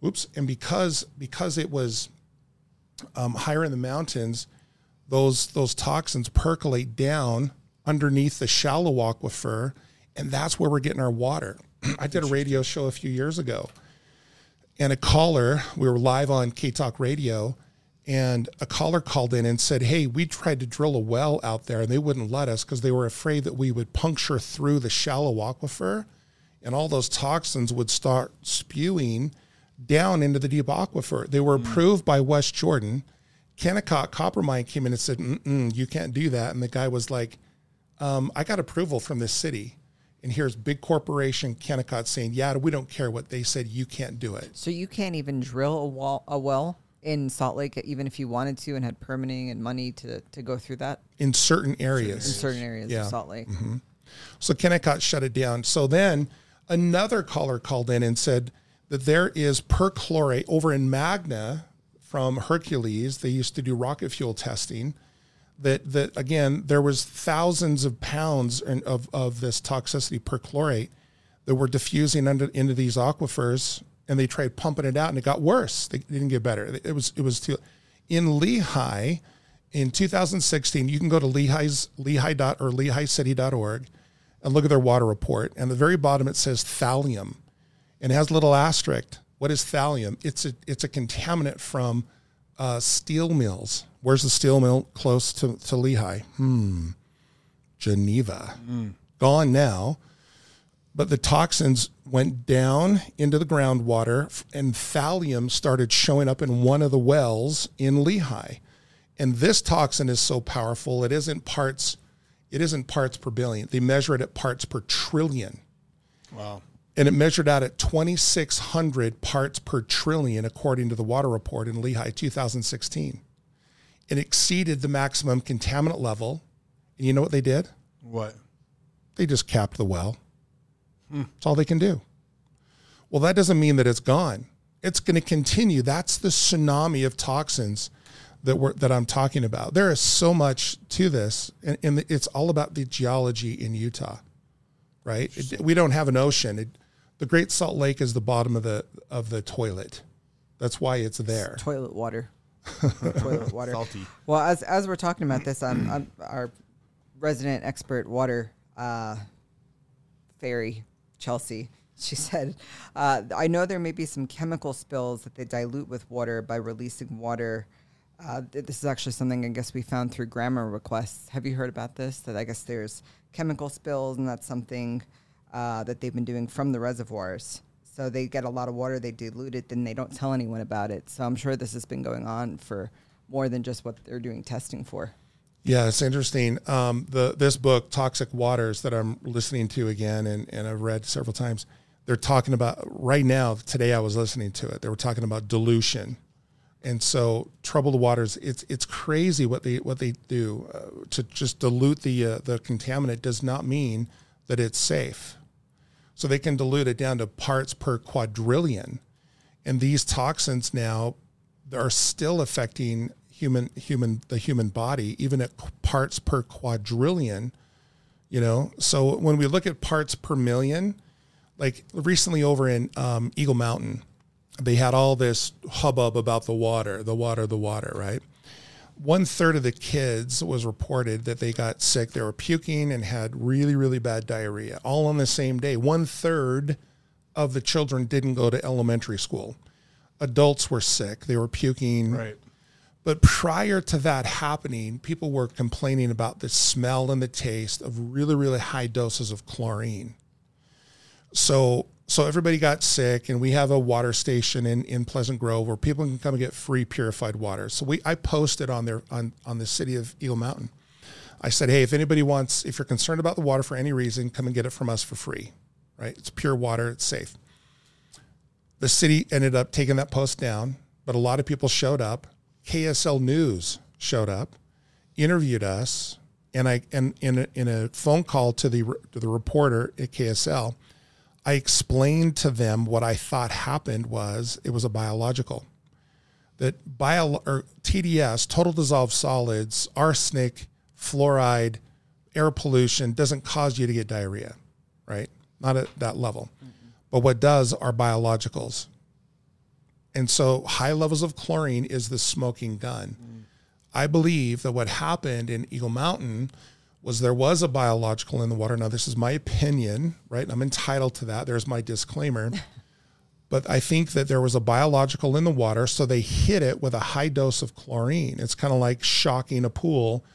Speaker 1: Oops. And because because it was um, higher in the mountains, those those toxins percolate down underneath the shallow aquifer, and that's where we're getting our water. I did a radio show a few years ago, and a caller, we were live on K Talk Radio, and a caller called in and said, "Hey, we tried to drill a well out there, and they wouldn't let us because they were afraid that we would puncture through the shallow aquifer, and all those toxins would start spewing." down into the deep aquifer. They were approved by West Jordan. Kennecott Copper Mine came in and said, Mm-mm, "You can't do that." And the guy was like, um, "I got approval from this city." And here's big corporation Kennecott saying, "Yeah, we don't care what they said. You can't do it."
Speaker 3: So you can't even drill a wall, a well in Salt Lake, even if you wanted to and had permitting and money to to go through that
Speaker 1: in certain areas.
Speaker 3: in certain areas
Speaker 1: Yeah.
Speaker 3: of Salt Lake. Mm-hmm.
Speaker 1: So Kennecott shut it down. So then another caller called in and said that there is perchlorate over in Magna from Hercules. They used to do rocket fuel testing. That that again, there was thousands of pounds of of this toxicity perchlorate that were diffusing under into these aquifers, and they tried pumping it out, and it got worse. They didn't get better. It was it was too. in Lehi in 2016, you can go to Lehi's Lehi dot or LehiCity.org and look at their water report. And the very bottom it says thallium, and it has a little asterisk. What is thallium? It's a it's a contaminant from uh, steel mills. Where's the steel mill close to, to Lehi? Hmm, Geneva. Gone now but the toxins went down into the groundwater and thallium started showing up in one of the wells in Lehi. And this toxin is so powerful, it isn't parts it isn't parts per billion. They measure it at parts per trillion.
Speaker 2: Wow.
Speaker 1: And it measured out at 2600 parts per trillion according to the water report in Lehi 2016. It exceeded the maximum contaminant level. And you know what they did?
Speaker 2: What?
Speaker 1: They just capped the well. Hmm. That's all they can do. Well, that doesn't mean that it's gone. It's going to continue. That's the tsunami of toxins that we're, that I'm talking about. There is so much to this, and, and it's all about the geology in Utah, right? It- we don't have an ocean. It, the Great Salt Lake is the bottom of the of the toilet. That's why it's there.
Speaker 3: Toilet water. Toilet water.
Speaker 2: Salty.
Speaker 3: Well, as as we're talking about this, I'm, I'm our resident expert water uh, fairy, Chelsea. She said, uh, "I know there may be some chemical spills that they dilute with water by releasing water." Uh, th- this is actually something I guess we found through GRAMA requests. Have you heard about this? That I guess there's chemical spills, and that's something uh, that they've been doing from the reservoirs. So they get a lot of water, they dilute it, then they don't tell anyone about it. So I'm sure this has been going on for more than just what they're doing testing for.
Speaker 1: Yeah, it's interesting. Um, the this book, Toxic Waters, that I'm listening to again and, and I've read several times, they're talking about right now, today I was listening to it, they were talking about dilution. And so troubled waters, it's it's crazy what they what they do uh, to just dilute the uh, the contaminant does not mean that it's safe. So they can dilute it down to parts per quadrillion, and these toxins now are still affecting human human the human body even at parts per quadrillion you know? So when we look at parts per million like recently over in um, eagle mountain they had all this hubbub about the water the water the water right one third of the kids was reported that they got sick. They were puking and had really really bad diarrhea all on the same day. One third of the children didn't go to elementary school. Adults were sick. They were puking.
Speaker 2: Right.
Speaker 1: but prior to that happening, people were complaining about the smell and the taste of really, really high doses of chlorine. So, so everybody got sick, and we have a water station in, in Pleasant Grove where people can come and get free purified water. So we I posted on there on on the city of Eagle Mountain. I said, hey, if anybody wants, if you're concerned about the water for any reason, come and get it from us for free. Right? It's pure water. It's safe. The city ended up taking that post down, but a lot of people showed up. KSL News showed up, interviewed us, and I and in a, in a phone call to the to the reporter at KSL, I explained to them what I thought happened was it was a biological that bio or TDS, total dissolved solids, arsenic, fluoride, air pollution doesn't cause you to get diarrhea, right? Not at that level. But what does are biologicals. And so high levels of chlorine is the smoking gun. Mm. I believe that what happened in Eagle Mountain was there was a biological in the water. Now, this is my opinion, right? I'm entitled to that. There's my disclaimer. but I think that there was a biological in the water, so they hit it with a high dose of chlorine. It's kind of like shocking a pool.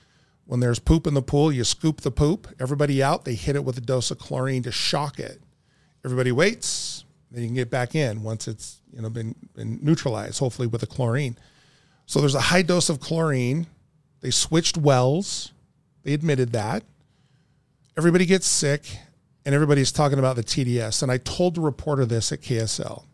Speaker 1: When there's poop in the pool, you scoop the poop, everybody out, they hit it with a dose of chlorine to shock it. Everybody waits, then you can get back in once it's you know been, been neutralized, hopefully with the chlorine. So there's a high dose of chlorine. They switched wells. They admitted that. Everybody gets sick, and everybody's talking about the TDS. And I told the reporter this at KSL.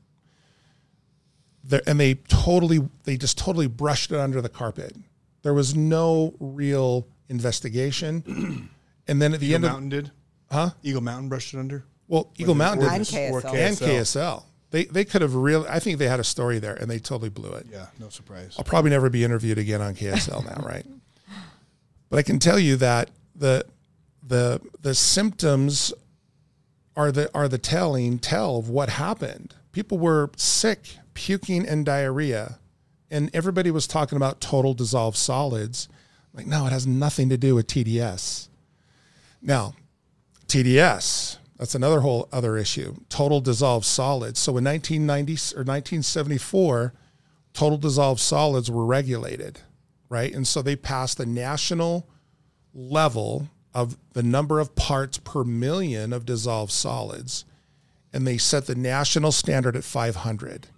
Speaker 1: There, and they totally, they just totally brushed it under the carpet. There was no real investigation. and then at the
Speaker 2: Eagle
Speaker 1: end of
Speaker 2: Mountain did.
Speaker 1: Huh?
Speaker 2: Eagle Mountain brushed it under.
Speaker 1: well, Eagle
Speaker 2: it-
Speaker 1: Mountain did
Speaker 3: And
Speaker 2: this- or
Speaker 3: KSL.
Speaker 1: and KSL. They they could have really. I think they had a story there, and they totally blew it.
Speaker 2: Yeah, no surprise.
Speaker 1: I'll probably never be interviewed again on KSL now, right? But I can tell you that the the the symptoms are the are the telling tell of what happened. People were sick, puking and diarrhea, and everybody was talking about total dissolved solids. Like, no, it has nothing to do with TDS. Now, TDS, that's another whole other issue. Total dissolved solids. So in 1990 or 1974, total dissolved solids were regulated, right? And so they passed the national level of the number of parts per million of dissolved solids, and they set the national standard at 500.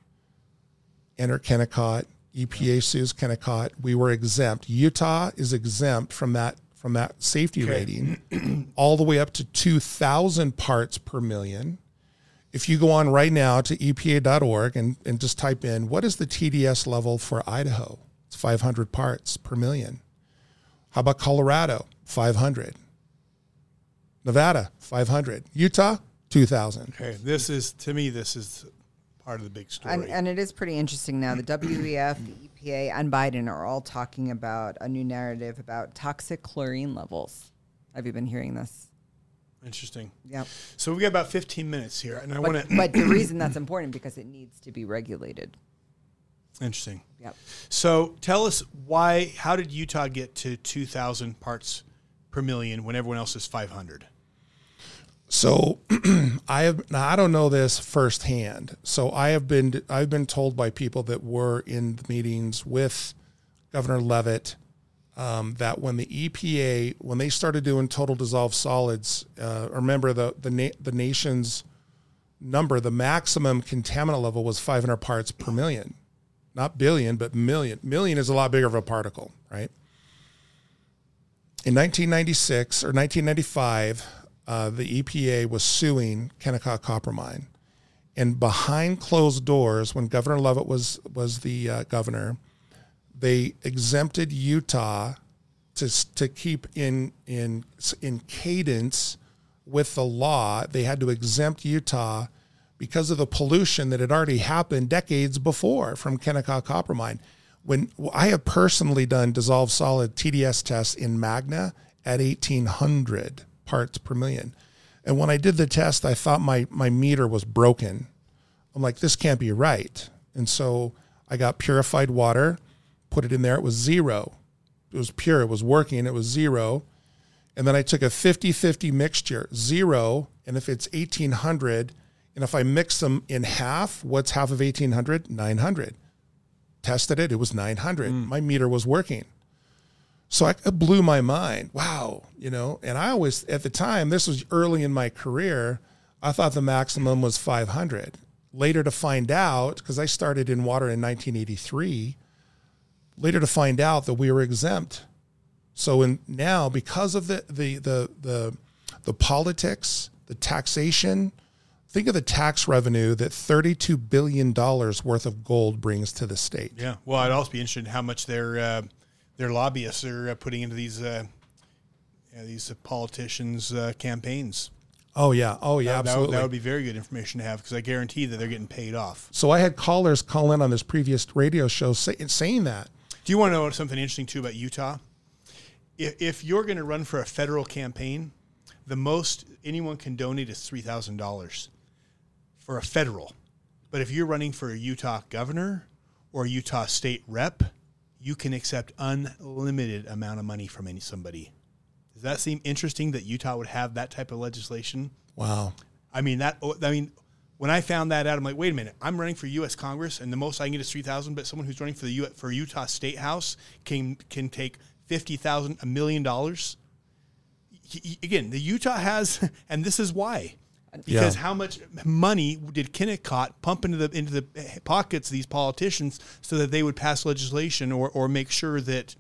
Speaker 1: Enter Kennecott, EPA sues Kennecott. We were exempt. Utah is exempt from that from that safety rating, all the way up to 2,000 parts per million. If you go on right now to EPA.org and, and just type in what is the TDS level for Idaho, it's 500 parts per million. How about Colorado? 500. Nevada, 500. Utah, 2,000.
Speaker 2: Okay, this is to me. This is part of the big story.
Speaker 3: And, and it is pretty interesting now. The WEF, the EPA, and Biden are all talking about a new narrative about toxic chlorine levels. Have you been hearing this?
Speaker 2: Interesting.
Speaker 3: Yeah.
Speaker 2: So we've got about 15 minutes here, and I want to.
Speaker 3: but the reason that's important because it needs to be regulated.
Speaker 2: Interesting.
Speaker 3: Yep.
Speaker 2: So tell us why? How did Utah get to 2,000 parts per million when everyone else is 500?
Speaker 1: So I have now I don't know this firsthand. So I have been I've been told by people that were in the meetings with Governor Leavitt um, that when the EPA when they started doing total dissolved solids, uh, remember the the na- the nation's number, the maximum contaminant level was 500 parts per million, not billion, but million. Million is a lot bigger of a particle, right? In 1996 or 1995, uh, the EPA was suing Kennecott Copper Mine, and behind closed doors, when Governor Leavitt was was the uh, governor, they exempted Utah to to keep in in in cadence with the law. They had to exempt Utah because of the pollution that had already happened decades before from Kennecott Copper Mine. When I have personally done dissolved solid TDS tests in Magna at 1800 parts per million. And when I did the test, I thought my, my meter was broken. I'm like, this can't be right. And so I got purified water, put it in there. It was zero. It was pure. It was working. It was zero. And then I took a 50 50 mixture, zero. And if it's 1800, and if I mix them in half, what's half of 1800? 900. Tested it. It was 900. Mm. My meter was working. So I, it blew my mind. Wow, you know. And I always, at the time, this was early in my career. I thought the maximum was 500. Later to find out, because I started in water in 1983. Later to find out that we were exempt. So in now, because of the the the the, the politics, the taxation, think of the tax revenue that 32 billion dollars worth of gold brings to the state.
Speaker 2: Yeah. Well, I'd also be interested in how much their uh, their lobbyists are uh, putting into these uh, yeah, these uh, politicians' uh, campaigns.
Speaker 1: Oh yeah, oh yeah,
Speaker 2: That- that, would-
Speaker 1: absolutely.
Speaker 2: that would be very good information to have because I guarantee that they're getting paid off.
Speaker 1: So I had callers call in on this previous radio show say, saying that.
Speaker 2: Do you want to know something interesting too about Utah? If, if you're going to run for a federal campaign, the most anyone can donate is three thousand dollars for a federal. But if you're running for a Utah governor or a Utah state rep, you can accept unlimited amount of money from any somebody. Does that seem interesting that Utah would have that type of legislation?
Speaker 1: Wow.
Speaker 2: I mean that. Oh, I mean, when I found that out, I'm like, wait a minute. I'm running for U.S. Congress, and the most I can get is three thousand. But someone who's running for the U- for Utah State House can can take fifty thousand, a million dollars. Again, the Utah has, and this is why. Because
Speaker 1: Yeah.
Speaker 2: how much money did Kennecott pump into the into the pockets of these politicians so that they would pass legislation or, or make sure that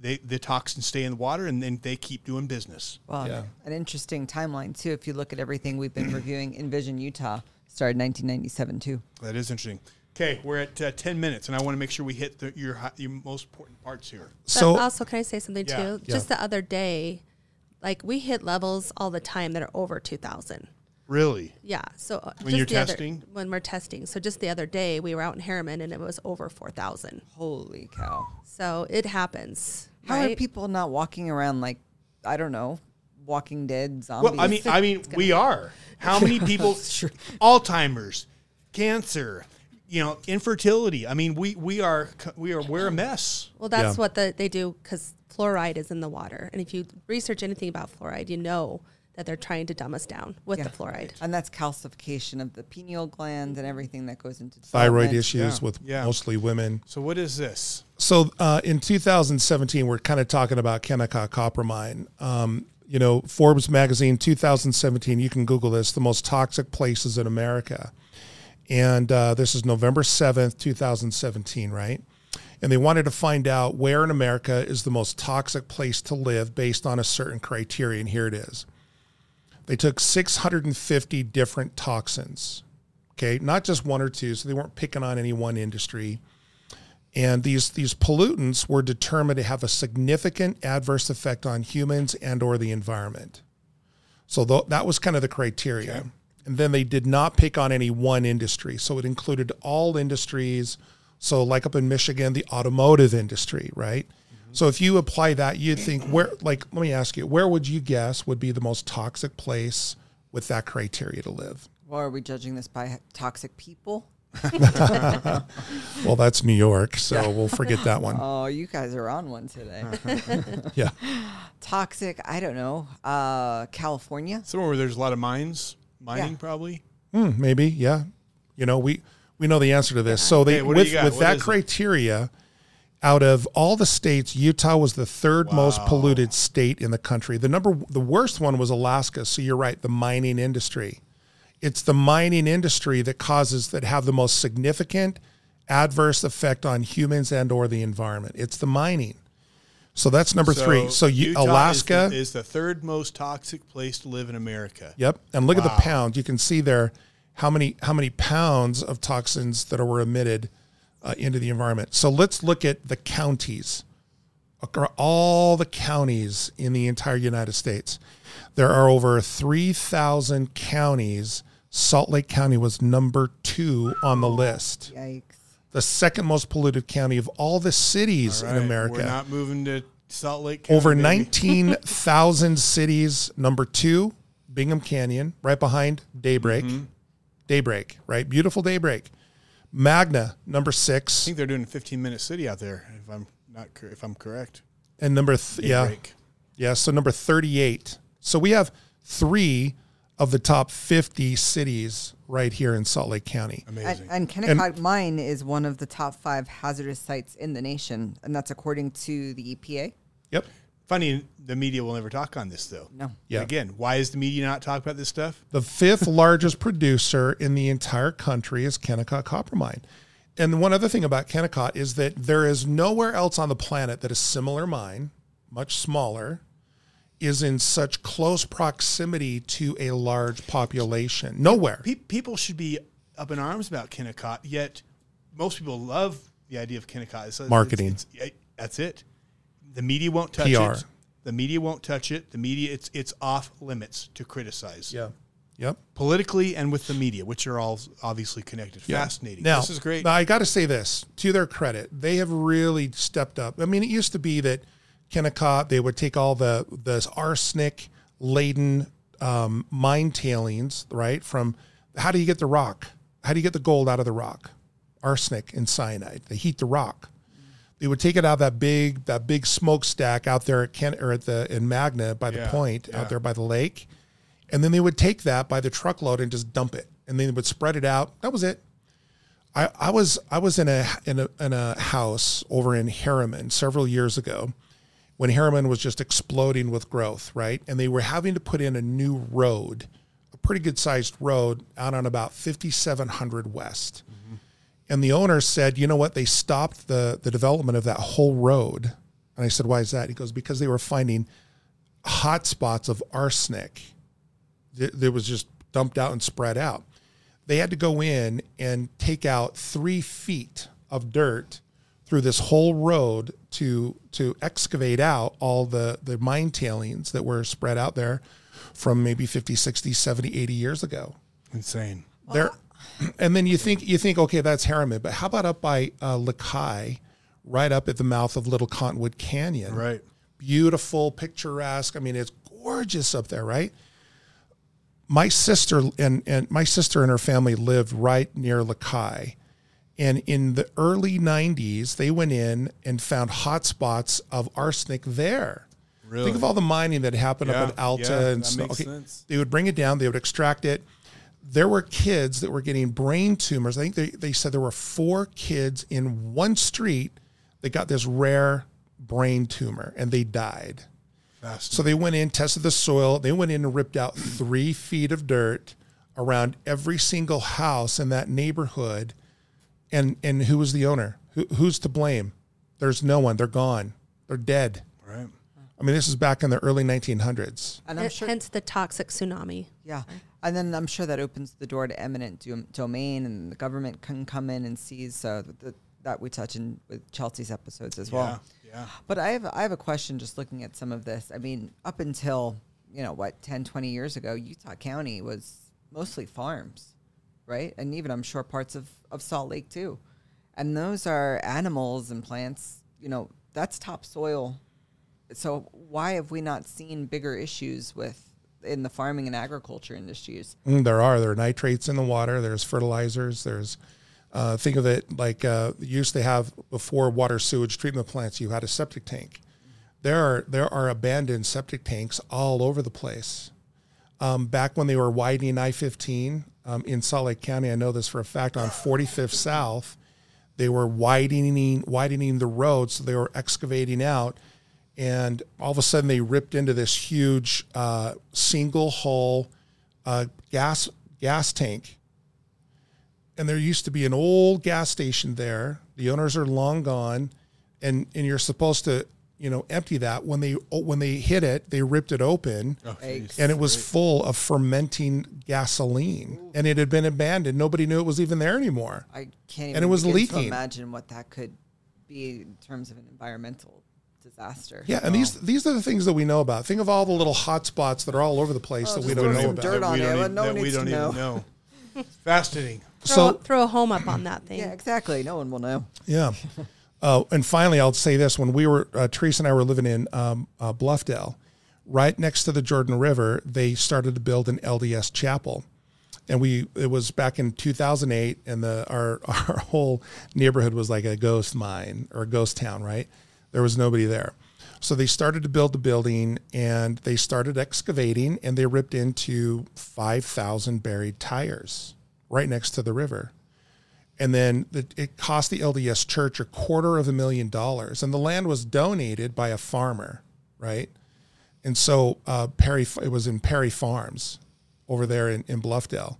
Speaker 2: they, the toxins stay in the water and then they keep doing business?
Speaker 3: Well,
Speaker 1: Yeah.
Speaker 3: an interesting timeline too. If you look at everything we've been reviewing, Envision Utah started 1997 too.
Speaker 2: That is interesting. Okay, we're at uh, ten minutes, and I want to make sure we hit the, your your most important parts here.
Speaker 1: So
Speaker 4: but also, can I say something
Speaker 2: Yeah.
Speaker 4: too?
Speaker 1: Yeah.
Speaker 4: Just the other day, like we hit levels all the time that are over 2,000.
Speaker 2: Really?
Speaker 4: Yeah. So uh,
Speaker 2: When
Speaker 4: just
Speaker 2: you're
Speaker 4: the other-
Speaker 2: testing?
Speaker 4: when we're testing. So just the other day, we were out in Herriman and it was over 4,000.
Speaker 3: Holy cow!
Speaker 4: So it happens.
Speaker 3: How
Speaker 4: right?
Speaker 3: are people not walking around like I don't know, Walking Dead zombies?
Speaker 2: Well, I mean, I mean, we are. How many people? Alzheimer's, cancer, you know, infertility. I mean, we we are we are we're a mess.
Speaker 4: Well, that's
Speaker 1: Yeah.
Speaker 4: what the, they do because fluoride is in the water. And if you research anything about fluoride, you know that they're trying to dumb us down with
Speaker 3: Yeah.
Speaker 4: the fluoride.
Speaker 3: And that's calcification of the pineal gland and everything that goes into
Speaker 1: Thyroid issues
Speaker 2: Yeah,
Speaker 1: with
Speaker 2: yeah.
Speaker 1: mostly women.
Speaker 2: So what is this?
Speaker 1: So uh, in 2017, we're kind of talking about Kennecott Copper Mine. Um, you know, Forbes magazine 2017, you can Google this, the most toxic places in America. And uh, this is November 7th, 2017, right? And they wanted to find out where in America is the most toxic place to live based on a certain criterion. Here it is. They took 650 different toxins, okay, not just one or two. So they weren't picking on any one industry and these these pollutants were determined to have a significant adverse effect on humans and or the environment so th- that was kind of the criteria and then they did not pick on any one industry so it included all industries so like up in michigan the automotive industry right so if you apply that you'd think where like let me ask you where would you guess would be the most toxic place with that criteria to live
Speaker 3: Well, are we judging this by toxic people?
Speaker 1: well that's new york so we'll forget that one
Speaker 3: Oh, you guys are on one today.
Speaker 1: yeah
Speaker 3: toxic, I don't know. Uh, California.
Speaker 2: Somewhere where there's a lot of mines, mining
Speaker 3: Yeah.
Speaker 2: probably.
Speaker 1: Hmm, maybe, yeah. You know, we we know the answer to this. So they
Speaker 2: Okay,
Speaker 1: with
Speaker 2: you got?
Speaker 1: with
Speaker 2: What
Speaker 1: that
Speaker 2: is it?
Speaker 1: criteria, out of all the states, Utah was the third most polluted state in the country. The number the worst one was Alaska. So you're right, the mining industry. It's the mining industry that causes that have the most significant adverse effect on humans and or the environment. It's the mining. So that's number three. So you,
Speaker 2: Utah is
Speaker 1: Alaska
Speaker 2: the, is the third most toxic place to live in America.
Speaker 1: Yep. And look at the pound. You can see there how many how many pounds of toxins that were emitted uh, into the environment. So let's look at the counties. Acro- All the counties in the entire United States. There are over 3,000 counties. Salt Lake County was number 2 on the list.
Speaker 3: Yikes.
Speaker 1: The second most polluted county of all the cities
Speaker 2: All
Speaker 1: in America.
Speaker 2: We're not moving to Salt Lake County.
Speaker 1: Over 19,000 cities. Number two, Bingham Canyon, right behind Daybreak.
Speaker 2: Mm-hmm.
Speaker 1: Daybreak, right? Beautiful Daybreak. Magna, number six.
Speaker 2: I
Speaker 1: six.
Speaker 2: think they're doing a 15 minute city out there. If I'm not, if I'm correct.
Speaker 1: And number, th- yeah.
Speaker 2: Daybreak.
Speaker 1: Yeah. So number 38. So we have three of the top 50 cities right here in Salt Lake County.
Speaker 2: Amazing.
Speaker 3: And, and Kennecott Mine is one of the top five hazardous sites in the nation, and that's according to the EPA.
Speaker 1: Yep.
Speaker 2: Funny, the media will never talk on this though.
Speaker 3: No.
Speaker 1: Yeah.
Speaker 2: Again, why is the media not talking about this stuff?
Speaker 1: The fifth largest producer in the entire country is Kennecott Copper Mine. And one other thing about Kennecott is that there is nowhere else on the planet that a similar mine, much smaller, is in such close proximity to a large population. Nowhere.
Speaker 2: Pe- people should be up in arms about Kennecott, yet most people love the idea of Kennecott. It's- it's-
Speaker 1: Marketing.
Speaker 2: it's- yeah, that's it. The media won't touch
Speaker 1: PR.
Speaker 2: it. The media won't touch it. The media, it's it's off limits to criticize.
Speaker 1: Yeah. Yep.
Speaker 2: Politically and with the media, which are all obviously connected. Fascinating.
Speaker 1: Now,
Speaker 2: this is great.
Speaker 1: Now I got to say this to their credit, they have really stepped up. I mean, it used to be that Kennecott they would take all the the arsenic laden um, mine tailings, right? From how do you get the rock? How do you get the gold out of the rock? Arsenic and cyanide. They heat the rock. They would take it out of that big that big smokestack out there at Ken or at the in Magna by the
Speaker 2: Yeah,
Speaker 1: point
Speaker 2: yeah.
Speaker 1: out there by the lake, and then they would take that by the truckload and just dump it, and then they would spread it out. That was it. I, I was I was in a in a in a house over in Herriman several years ago when Herriman was just exploding with growth, right? And they were having to put in a new road, a pretty good sized road out on about 5700 West. And the owner said, "You know what? They stopped the the development of that whole road." And I said, "Why is that?" He goes, "Because they were finding hot spots of arsenic that that was just dumped out and spread out." they had to go in and take out three feet of dirt through this whole road to to excavate out all the the mine tailings that were spread out there from maybe 50 60 70 80 years ago
Speaker 2: Insane.
Speaker 1: there and then you think you think okay that's herriman but how about up by uh, lakai right up at the mouth of little cottonwood canyon
Speaker 2: Right.
Speaker 1: beautiful, picturesque. I mean, it's gorgeous up there, right? My sister and, and my sister and her family lived right near Lakai. And in the early 90s, they went in and found hotspots of arsenic there.
Speaker 2: Really?
Speaker 1: Think of all the mining that happened
Speaker 2: Yeah,
Speaker 1: up at Alta
Speaker 2: yeah,
Speaker 1: and stuff.
Speaker 2: makes sense.
Speaker 1: They would bring it down, they would extract it. There were kids that were getting brain tumors. I think they, they said there were four kids in one street that got this rare brain tumor and they died. So they went in, tested the soil. They went in and ripped out three feet of dirt around every single house in that neighborhood. And and who was the owner? Who, who's to blame? There's no one. They're gone. They're dead.
Speaker 2: right.
Speaker 1: I mean, this is back in the early 1900s.
Speaker 3: And I'm sure,
Speaker 4: Hence the toxic tsunami.
Speaker 3: yeah. And then I'm sure that opens the door to eminent dom- domain, and the government can come in and seize. Uh, so that, that we touch in with Chelsea's episodes as well.
Speaker 2: Yeah. Yeah.
Speaker 3: But I have I have a question just looking at some of this. I mean, up until, you know, what, 10, 20 years ago, Utah County was mostly farms, right? And even I'm sure parts of, of Salt Lake too. And those are animals and plants, you know, that's topsoil. So why have we not seen bigger issues with in the farming and agriculture industries?
Speaker 1: Mm, there are. There are nitrates in the water. There's fertilizers. There's, uh, think of it like uh, used to have before water sewage treatment plants. You had a septic tank. There are there are abandoned septic tanks all over the place. Um, back when they were widening I-15 um, in Salt Lake County, I know this for a fact. On 45th South, they were widening widening the road, so they were excavating out, and all of a sudden they ripped into this huge uh, single hull uh, gas gas tank. And there used to be an old gas station there. The owners are long gone, and and you're supposed to you know empty that. When they when they hit it, they ripped it open.
Speaker 2: Oh,
Speaker 1: and it was full of fermenting gasoline. And it had been abandoned. Nobody knew it was even there anymore.
Speaker 3: I can't even
Speaker 1: And it was
Speaker 3: begin
Speaker 1: leaking.
Speaker 3: imagine what that could be in terms of an environmental disaster.
Speaker 1: yeah and these these are the things that we know about think of all the little hot spots that are all over the place
Speaker 3: Oh,
Speaker 1: that we don't know about
Speaker 3: dirt
Speaker 2: That
Speaker 3: on
Speaker 2: we
Speaker 3: it,
Speaker 2: don't
Speaker 3: but
Speaker 2: even-
Speaker 3: no one
Speaker 2: we
Speaker 3: needs
Speaker 2: don't even
Speaker 3: know.
Speaker 2: know. Fascinating.
Speaker 4: Throw,
Speaker 1: so
Speaker 4: a, throw a home up on that thing.
Speaker 3: Yeah, exactly. No one will know.
Speaker 1: yeah uh, and finally i'll say this when we were uh, teresa and i were living in um, uh, bluffdale right next to the jordan river they started to build an lds chapel and we it was back in 2008 and the our our whole neighborhood was like a ghost mine or a ghost town right there was nobody there so they started to build the building and they started excavating and they ripped into 5000 buried tires right next to the river and then the, it cost the LDS church a quarter of a million dollars, and the land was donated by a farmer, right? And so uh, Perry, it was in Perry Farms, over there in, in Bluffdale,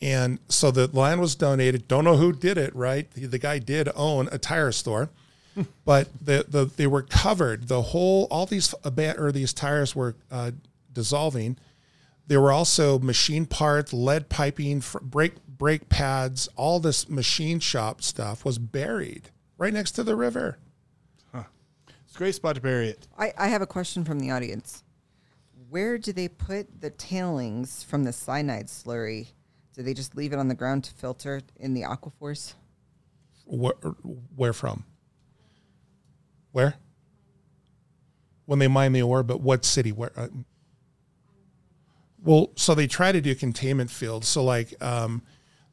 Speaker 1: and so the land was donated. Don't know who did it, right? The, the guy did own a tire store, but the, the they were covered. The whole all these aban- or these tires were uh, dissolving. There were also machine parts, lead piping, fr- brake brake pads. All this machine shop stuff was buried right next to the river.
Speaker 2: It's a great spot to bury it.
Speaker 3: I, I have a question from the audience. Where do they put the tailings from the cyanide slurry? Do they just leave it on the ground to filter in the aquifers?
Speaker 1: Where, where from? Where? When they mine the ore, but what city? Where? Uh, well, so they try to do containment fields. So like, um,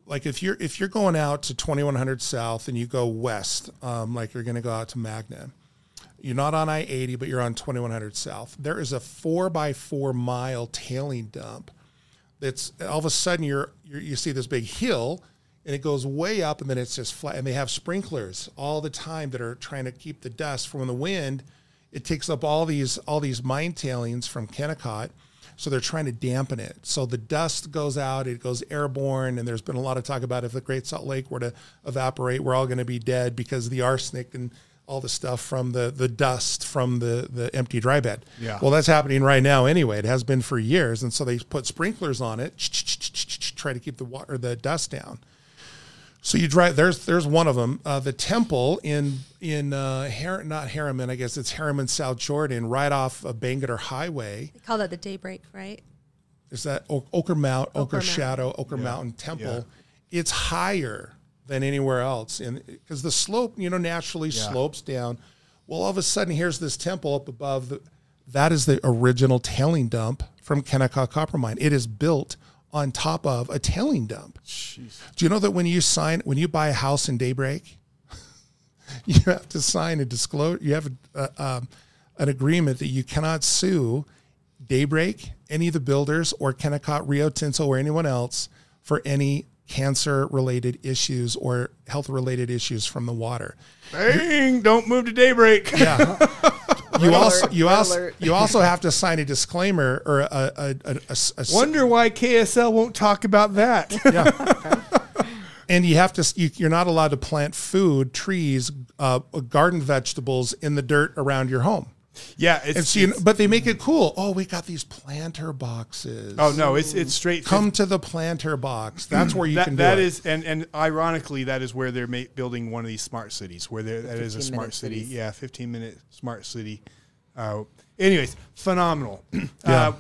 Speaker 1: like if you're if you're going out to 2100 South and you go west, um, like you're going to go out to Magna, you're not on I-80, but you're on 2100 South. There is a four by four mile tailing dump. That's all of a sudden you're, you're you see this big hill, and it goes way up, and then it's just flat. And they have sprinklers all the time that are trying to keep the dust from the wind. It takes up all these all these mine tailings from Kennecott, so they're trying to dampen it. So the dust goes out, it goes airborne, and there's been a lot of talk about if the Great Salt Lake were to evaporate, we're all going to be dead because of the arsenic and all the stuff from the the dust from the the empty dry bed.
Speaker 2: Yeah.
Speaker 1: Well, that's happening right now anyway. It has been for years, and so they put sprinklers on it, try to keep the water the dust down. So you drive there's there's one of them. Uh, the temple in in uh, Har- not Herriman, I guess it's Herriman, South Jordan, right off of Bangerter Highway.
Speaker 4: They call that the daybreak, right?
Speaker 1: Is that o- Oquirrh Mount, Oquirrh,
Speaker 4: Oquirrh Mountain.
Speaker 1: Shadow, Oquirrh Mountain Temple? It's higher than anywhere else, and because the slope, you know, naturally
Speaker 2: Yeah.
Speaker 1: slopes down. Well, all of a sudden, here's this temple up above. The, that is the original tailing dump from Kennecott Copper Mine. It is built on top of a tailing dump. Do you know that when you sign when you buy a house in Daybreak, you have to sign a disclosure. You have a, um, an agreement that you cannot sue Daybreak, any of the builders, or Kennecott, Rio Tinto, or anyone else for any cancer related issues or health related issues from the water.
Speaker 2: Dang, don't move to daybreak.
Speaker 1: Yeah. you
Speaker 3: Red
Speaker 1: also you also
Speaker 3: alert.
Speaker 1: you also have to sign a disclaimer or a, a, a, a- a- a-
Speaker 2: Wonder why KSL won't talk about that.
Speaker 1: and you have to you, you're not allowed to plant food, trees, uh, garden vegetables in the dirt around your home.
Speaker 2: Yeah, it's,
Speaker 1: And so, you know,
Speaker 2: it's-
Speaker 1: but they make it cool. Oh, we got these planter boxes.
Speaker 2: oh no, it's it's straight.
Speaker 1: come to the planter box. That's where you
Speaker 2: that,
Speaker 1: can do
Speaker 2: that
Speaker 1: it.
Speaker 2: is- and and ironically, that is where they're ma- building one of these smart cities. Where there that is a smart city.
Speaker 3: cities.
Speaker 2: Yeah, fifteen minute smart city. Uh, anyways, phenomenal.
Speaker 1: Yeah.
Speaker 2: Uh,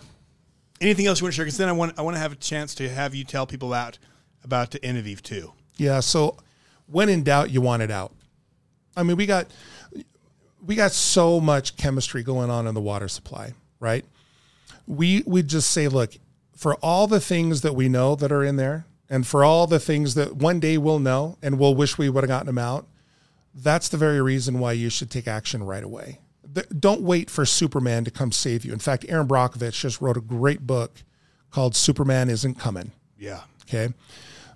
Speaker 2: anything else you want to share? Because then I want I want to have a chance to have you tell people about about the Enevive too.
Speaker 1: Yeah. So when in doubt, you want it out. I mean, we got we got so much chemistry going on in the water supply, right? We we just say, look, for all the things that we know that are in there, and for all the things that one day we'll know and we'll wish we would have gotten them out, that's the very reason why you should take action right away. Don't wait for Superman to come save you. In fact, Erin Brockovich just wrote a great book called Superman Isn't Coming
Speaker 2: Yeah.
Speaker 1: okay,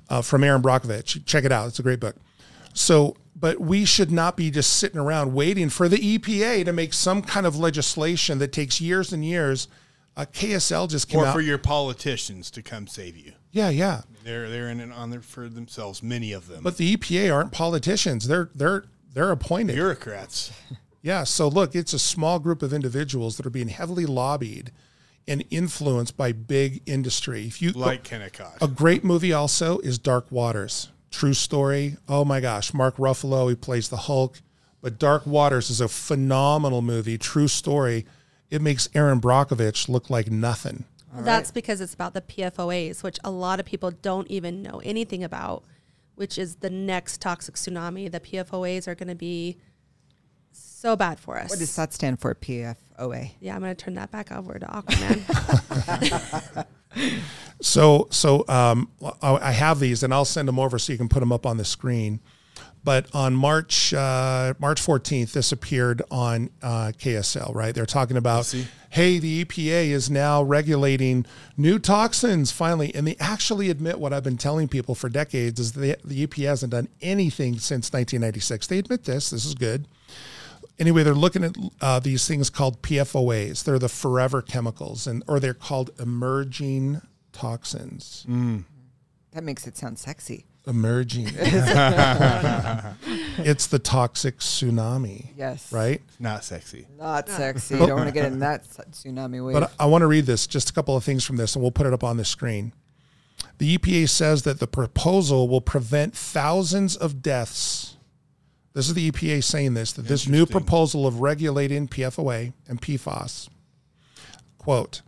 Speaker 1: uh, from Erin Brockovich. Check it out; it's a great book. So, but we should not be just sitting around waiting for the EPA to make some kind of legislation that takes years and years. Uh, KSL just came
Speaker 2: Or
Speaker 1: out.
Speaker 2: for your politicians to come save you.
Speaker 1: yeah, yeah.
Speaker 2: They're they're in it on there for themselves. Many of them.
Speaker 1: But the EPA aren't politicians; they're they're they're appointed.
Speaker 2: bureaucrats.
Speaker 1: Yeah. So look, it's a small group of individuals that are being heavily lobbied and influenced by big industry. If you
Speaker 2: Like Kennecott.
Speaker 1: A great movie also is Dark Waters. True story. Oh my gosh, Mark Ruffalo, he plays the Hulk. But Dark Waters is a phenomenal movie, true story. It makes Erin Brockovich look like nothing.
Speaker 4: That's because it's about the PFOAs, which a lot of people don't even know anything about, which is the next toxic tsunami. The PFOAs are going to be so bad for us.
Speaker 3: What does that stand for? PFOA.
Speaker 4: Yeah, I'm going to turn that back over to Aquaman.
Speaker 1: So, so um, I I have these, and I'll send them over so you can put them up on the screen. But on March uh, March 14th, this appeared on uh, KSL. Right, they're talking about, hey, the EPA is now regulating new toxins finally, and they actually admit what I've been telling people for decades is the the EPA hasn't done anything since 1996. They admit this. This is good. Anyway, they're looking at uh, these things called PFOAs. They're the forever chemicals, and or they're called emerging toxins.
Speaker 3: That makes it sound sexy.
Speaker 1: Emerging. it's the toxic tsunami,
Speaker 3: Yes.
Speaker 1: right?
Speaker 2: Not sexy.
Speaker 3: Not sexy. You don't want to get in that tsunami wave.
Speaker 1: But I want to read this, just a couple of things from this, and we'll put it up on the screen. The EPA says that the proposal will prevent thousands of deaths. This is the EPA saying this, that this new proposal of regulating PFOA and PFAS, quote,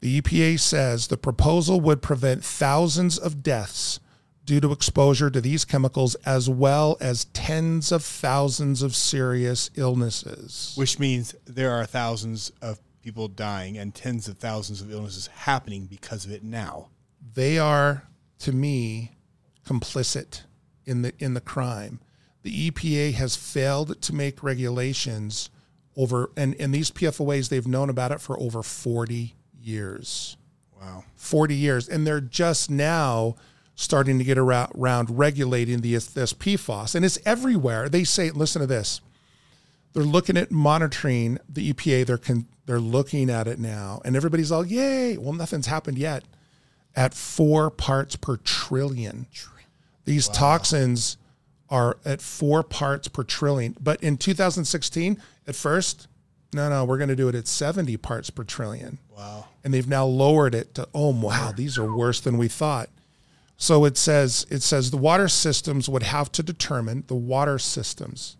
Speaker 1: the EPA says the proposal would prevent thousands of deaths due to exposure to these chemicals as well as tens of thousands of serious illnesses.
Speaker 2: Which means there are thousands of people dying and tens of thousands of illnesses happening because of it now.
Speaker 1: they are to me complicit in the in the crime. The EPA has failed to make regulations over and and these PFOAs they've known about it for over 40 years.
Speaker 2: Wow.
Speaker 1: 40 years and they're just now starting to get around, regulating the this PFAS and it's everywhere. They say listen to this. They're looking at monitoring the EPA they're con, they're looking at it now and everybody's all yay. Well nothing's happened yet at 4 parts per trillion. These toxins are at 4 parts per trillion. But in 2016 at first no, no, we're going to do it at 70 parts per trillion.
Speaker 2: Wow.
Speaker 1: and they've now lowered it to oh wow. these are worse than we thought. So it says it says the water systems would have to determine the water systems.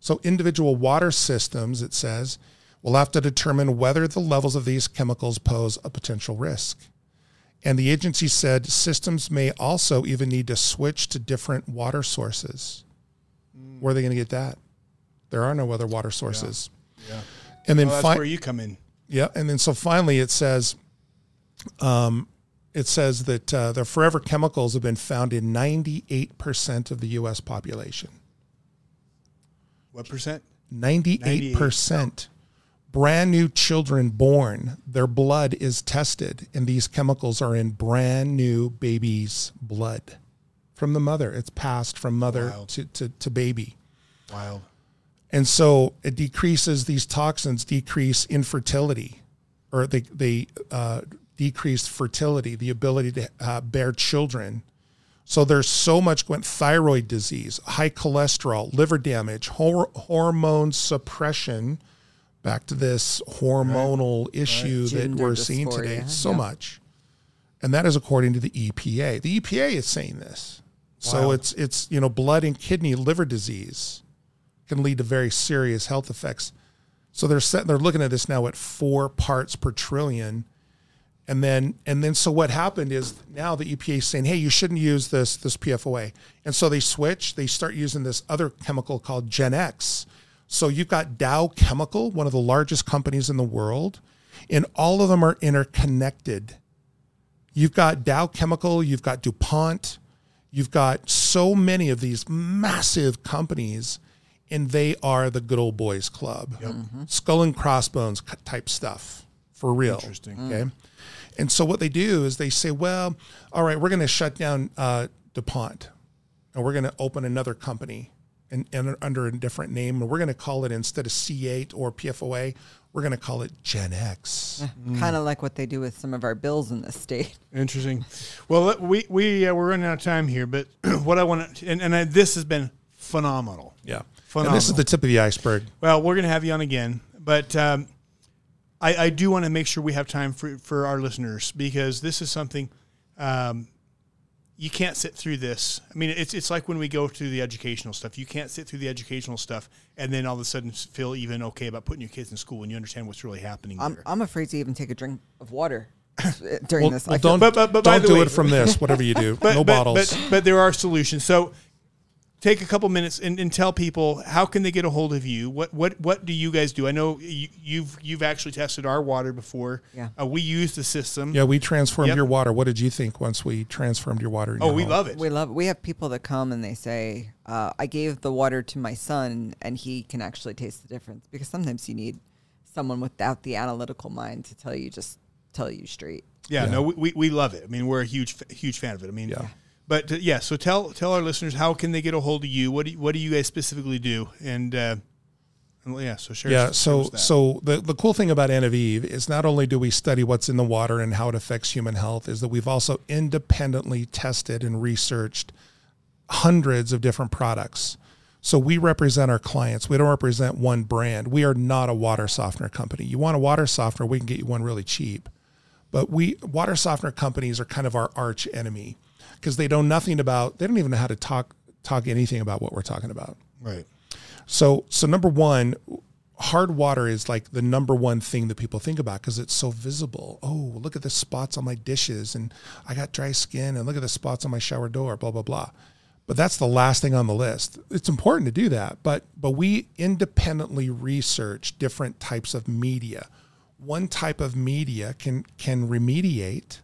Speaker 1: So individual water systems it says will have to determine whether the levels of these chemicals pose a potential risk and the agency said systems may also even need to switch to different water sources where are they going to get that there are no other water sources
Speaker 2: Yeah.
Speaker 1: and then
Speaker 2: Well, that's
Speaker 1: fi-
Speaker 2: where you come in.
Speaker 1: yeah, and then so finally it says, um, it says that uh, the forever chemicals have been found in 98% of the U.S. population.
Speaker 2: What percent?
Speaker 1: 98%. Brand new children born, their blood is tested, and these chemicals are in brand new babies' blood from the mother. It's passed from mother
Speaker 2: Wild.
Speaker 1: to, to, to baby.
Speaker 2: Wild.
Speaker 1: And so it decreases these toxins, decrease infertility, or they, they uh, decrease fertility, the ability to uh, bear children. So there's so much going thyroid disease, high cholesterol, liver damage, hor- hormone suppression. Back to this hormonal issue that we're seeing today. So
Speaker 3: yeah.
Speaker 1: much. And that is according to the EPA. The EPA is saying this. So it's it's you know blood and kidney liver disease can lead to very serious health effects. So they're set, they're looking at this now at four parts per trillion. And then and then so what happened is now the EPA is saying, hey, you shouldn't use this this PFOA. And so they switch, they start using this other chemical called Gen X. So you've got Dow Chemical, one of the largest companies in the world, and all of them are interconnected. You've got Dow Chemical, you've got DuPont, you've got so many of these massive companies, and they are the good old boys club. Skull and crossbones type stuff for real.
Speaker 2: Interesting.
Speaker 1: Okay. And so what they do is they say, well, all right, we're going to shut down uh, DuPont and we're going to open another company and, and under a different name. And we're going to call it instead of C8 or PFOA, we're going to call it Gen X.
Speaker 3: Kind of like what they do with some of our bills in the state.
Speaker 2: Interesting. Well, we we uh, we're running out of time here, but what I want to and, and I, this has been phenomenal.
Speaker 1: Yeah.
Speaker 2: Phenomenal.
Speaker 1: And this is the tip of the iceberg.
Speaker 2: Well, we're going to have you on again, but um, I, I do want to make sure we have time for, for our listeners because this is something um, you can't sit through this. I mean, it's it's like when we go through the educational stuff. You can't sit through the educational stuff and then all of a sudden feel even okay about putting your kids in school when you understand what's really happening
Speaker 3: I'm,
Speaker 2: there.
Speaker 3: I'm afraid to even take a drink of water during
Speaker 1: Well,
Speaker 3: this.
Speaker 1: well,
Speaker 3: I
Speaker 1: don't
Speaker 2: But- but- but
Speaker 1: don't do
Speaker 2: way-
Speaker 1: it from this, whatever you do. no bottles.
Speaker 2: But, but there are solutions. So take a couple minutes and, and tell people how can they get a hold of you. What what what do you guys do? I know you, you've you've actually tested our water before.
Speaker 3: Yeah.
Speaker 2: Uh, we use the system.
Speaker 1: yeah, we transformed
Speaker 2: Yep.
Speaker 1: your water. What did you think once we transformed your water? in
Speaker 2: Oh,
Speaker 1: your
Speaker 2: we
Speaker 1: home?
Speaker 2: love it.
Speaker 3: We love. We have people that come and they say, uh, "I gave the water to my son, and he can actually taste the difference." Because sometimes you need someone without the analytical mind to tell you just tell you straight.
Speaker 2: yeah,
Speaker 1: Yeah.
Speaker 2: No, we, we, we love it. I mean, we're a huge huge fan of it. I mean,
Speaker 1: Yeah.
Speaker 2: But uh, yeah, so tell tell our listeners how can they get a hold of you? What do you, what do you guys specifically do? And, uh, yeah, so share.
Speaker 1: Yeah. So so the the cool thing about Enevive is not only do we study what's in the water and how it affects human health, is that we've also independently tested and researched hundreds of different products. So we represent our clients. We don't represent one brand. We are not a water softener company. You want a water softener, we can get you one really cheap. But we water softener companies are kind of our arch enemy because they know nothing about they don't even know how to talk talk anything about what we're talking about.
Speaker 2: right.
Speaker 1: So, so number one, hard water is like the number one thing that people think about because it's so visible. Oh, look at the spots on my dishes, and I got dry skin, and look at the spots on my shower door. Blah blah blah. But that's the last thing on the list. It's important to do that, but but we independently research different types of media. One type of media can can remediate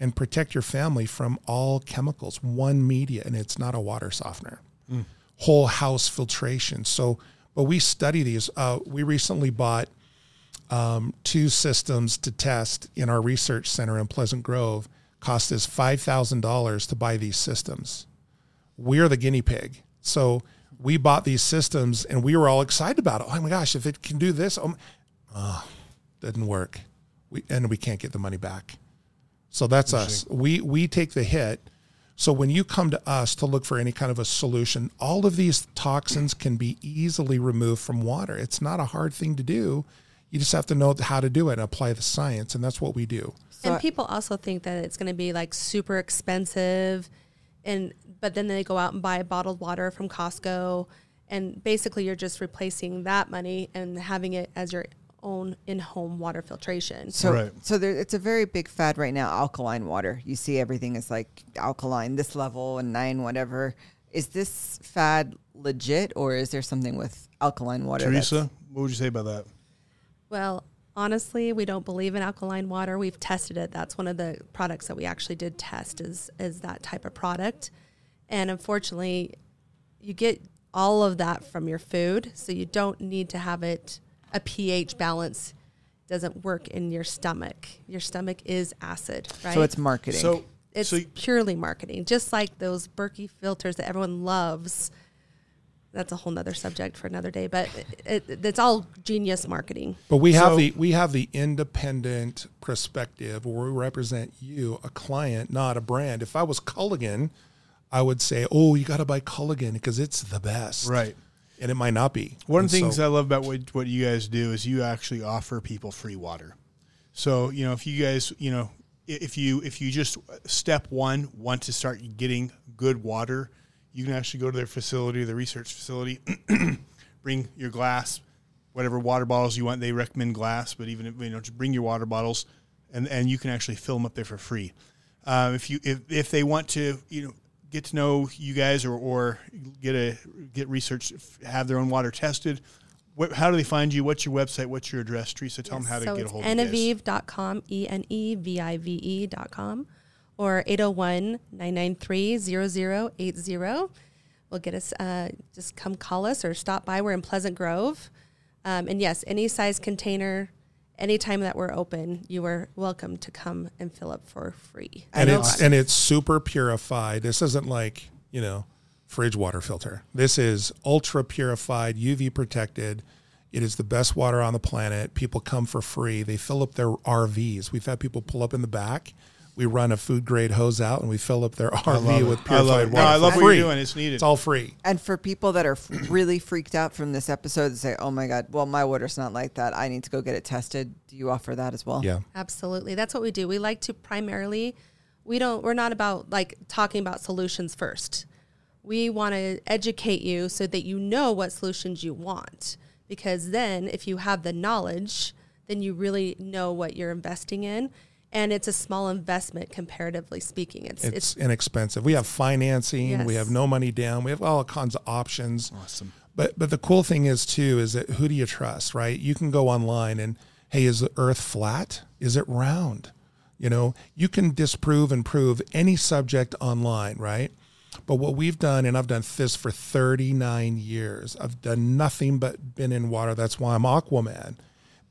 Speaker 1: and protect your family from all chemicals. One media, and it's not a water softener whole house filtration. So, but we study these. Uh, we recently bought um, two systems to test in our research center in Pleasant Grove. Cost us five thousand dollars to buy these systems. We're the guinea pig. So we bought these systems and we were all excited about it. Oh my gosh, if it can do this, oh, my- oh didn't work. We and we can't get the money back. So that's us. We we take the hit. So when you come to us to look for any kind of a solution, all of these toxins can be easily removed from water. It's not a hard thing to do. You just have to know how to do it and apply the science, and that's what we do.
Speaker 3: So
Speaker 4: and people also think that it's going to be like super expensive and but then they go out and buy bottled water from Costco and basically you're just replacing that money and having it as your own in-home water filtration.
Speaker 3: So,
Speaker 2: Right.
Speaker 3: so there, it's a very big fad right now. Alkaline water. You see everything is like alkaline, this level and nine, whatever. Is this fad legit, or is there something with alkaline water?
Speaker 2: Teresa, what would you say about that?
Speaker 4: Well, honestly, we don't believe in alkaline water. We've tested it. That's one of the products that we actually did test is is that type of product. And unfortunately, you get all of that from your food, so you don't need to have it a pH balance doesn't work in your stomach. Your stomach is acid, right?
Speaker 3: So it's marketing.
Speaker 2: So
Speaker 4: it's
Speaker 2: so
Speaker 4: purely marketing, just like those Berkey filters that everyone loves. That's a whole nother subject for another day, but it, it, it's all genius marketing.
Speaker 1: But we have
Speaker 2: So-
Speaker 1: the we have the independent perspective where we represent you, a client, not a brand. If I was Culligan, I would say, "Oh, you got to buy Culligan because it's the best."
Speaker 2: right.
Speaker 1: And it might not be.
Speaker 2: One
Speaker 1: And
Speaker 2: of the things
Speaker 1: so-
Speaker 2: I love about what, what you guys do is you actually offer people free water. So, you know, if you guys, you know, if you if you just step one want to start getting good water, you can actually go to their facility, the research facility, bring your glass, whatever water bottles you want. They recommend glass, but even if, you know, just bring your water bottles, and and you can actually fill them up there for free. Uh, if you if, if they want to, you know, get to know you guys or, or get a get research, have their own water tested. What, how do they find you? What's your website? What's your address? Teresa, tell them how to
Speaker 4: so
Speaker 2: get a hold of you
Speaker 4: enevive.com, E N E V I V E.com, or 801 993 0080. Will get us, uh, just come call us or stop by. We're in Pleasant Grove. Um, and yes, any size container, anytime that we're open, you are welcome to come and fill up for free.
Speaker 1: and
Speaker 3: know.
Speaker 1: it's and it's super purified. This isn't like you know fridge water filter. This is ultra purified, UV protected. It is the best water on the planet. People come for free. They fill up their RVs. We've had people pull up in the back. We run a food grade hose out and we fill up their RV with
Speaker 2: I love
Speaker 1: purified
Speaker 2: it. No,
Speaker 1: water.
Speaker 2: I love
Speaker 1: for
Speaker 2: what
Speaker 1: free.
Speaker 2: you're doing. It's needed.
Speaker 1: It's all free.
Speaker 3: And for people that are really freaked out from this episode and say, "Oh my God, well my water's not like that. I need to go get it tested." Do you offer that as well?
Speaker 1: Yeah.
Speaker 4: Absolutely. That's what we do. We like to primarily we don't we're not about like talking about solutions first. We want to educate you so that you know what solutions you want because then if you have the knowledge, then you really know what you're investing in and it's a small investment comparatively speaking. It's
Speaker 1: It's,
Speaker 4: it's,
Speaker 1: inexpensive. We have financing. We have no money down. We have all kinds of options.
Speaker 2: Awesome.
Speaker 1: But but the cool thing is too is that who do you trust, right? You can go online and hey, is the Earth flat? Is it round? You know, you can disprove and prove any subject online, right? But what we've done, and I've done this for 39 years. I've done nothing but been in water. That's why I'm Aquaman.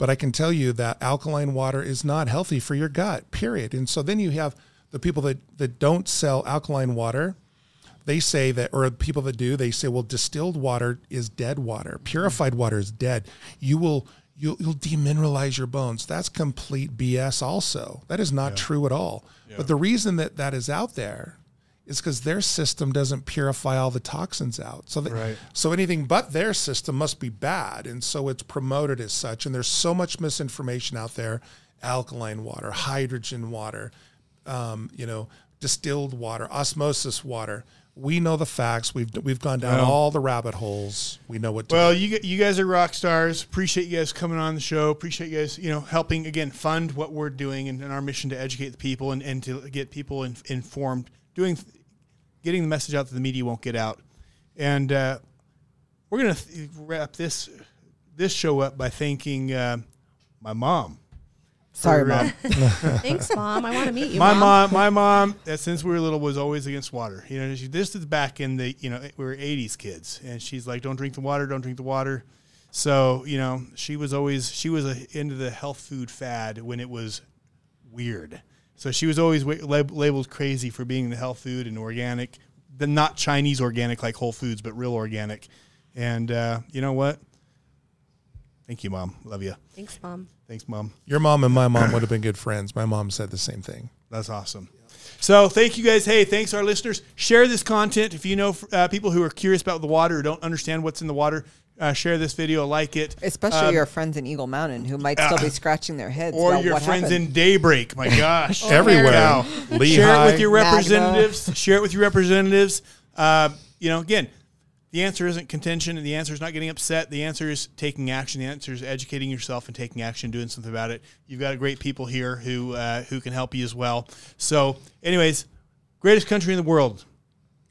Speaker 1: But I can tell you that alkaline water is not healthy for your gut, period. And so then you have the people that, that don't sell alkaline water they say that, or people that do, they say, well, distilled water is dead water. Purified water is dead. You will, you'll, you'll demineralize your bones. That's complete BS. Also, that is not true at all. But the reason that that is out there is because their system doesn't purify all the toxins out. So, that,
Speaker 2: Right.
Speaker 1: so anything but their system must be bad, and so it's promoted as such. And there's so much misinformation out there: alkaline water, hydrogen water, um, you know, distilled water, osmosis water. We know the facts. We've we've gone down
Speaker 2: Well-
Speaker 1: all the rabbit holes. We know what to
Speaker 2: Well,
Speaker 1: do.
Speaker 2: you you guys are rock stars. Appreciate you guys coming on the show. Appreciate you guys, you know, helping again fund what we're doing and, and our mission to educate the people and, and to get people in, informed, doing, getting the message out that the media won't get out. And uh, we're gonna th- wrap this this show up by thanking uh, my mom.
Speaker 3: Sorry,
Speaker 2: For, uh,
Speaker 3: mom.
Speaker 4: Thanks, mom. I want to meet you.
Speaker 2: my
Speaker 4: mom.
Speaker 2: mom, my mom, uh, since we were little, was always against water. You know, she, this is back in the, you know, we were '80s kids, and she's like, "Don't drink the water, don't drink the water." So, you know, she was always she was a, into the health food fad when it was weird. So she was always lab- labeled crazy for being the health food and organic, the not Chinese organic like Whole Foods, but real organic. And uh, you know what? Thank you, mom. Love you.
Speaker 4: Thanks, mom.
Speaker 2: Thanks, mom.
Speaker 1: Your mom and my mom would have been good friends. My mom said the same thing.
Speaker 2: That's awesome. So thank you guys. Hey, thanks our listeners. Share this content if you know uh, people who are curious about the water or don't understand what's in the water. Uh, share this video, like it,
Speaker 3: Especially
Speaker 2: Um,
Speaker 3: your friends in Eagle Mountain who might still be scratching their heads.
Speaker 2: or
Speaker 3: about
Speaker 2: your
Speaker 3: what
Speaker 2: friends
Speaker 3: happened.
Speaker 2: in Daybreak. My gosh,
Speaker 1: Everywhere.
Speaker 2: Wow.
Speaker 1: Lehi.
Speaker 2: Share it with your
Speaker 3: Magna.
Speaker 2: representatives. Share it with your representatives. Uh, you know, again, the answer isn't contention, and the answer is not getting upset. The answer is taking action. The answer is educating yourself and taking action, doing something about it. You've got great people here who uh, who can help you as well. So, anyways, greatest country in the world.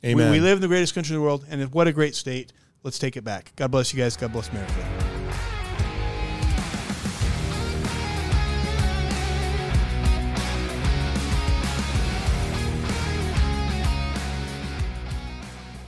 Speaker 2: We,
Speaker 1: Amen.
Speaker 2: we live in the greatest country in the world, and what a great state. Let's take it back. God bless you guys. God bless America.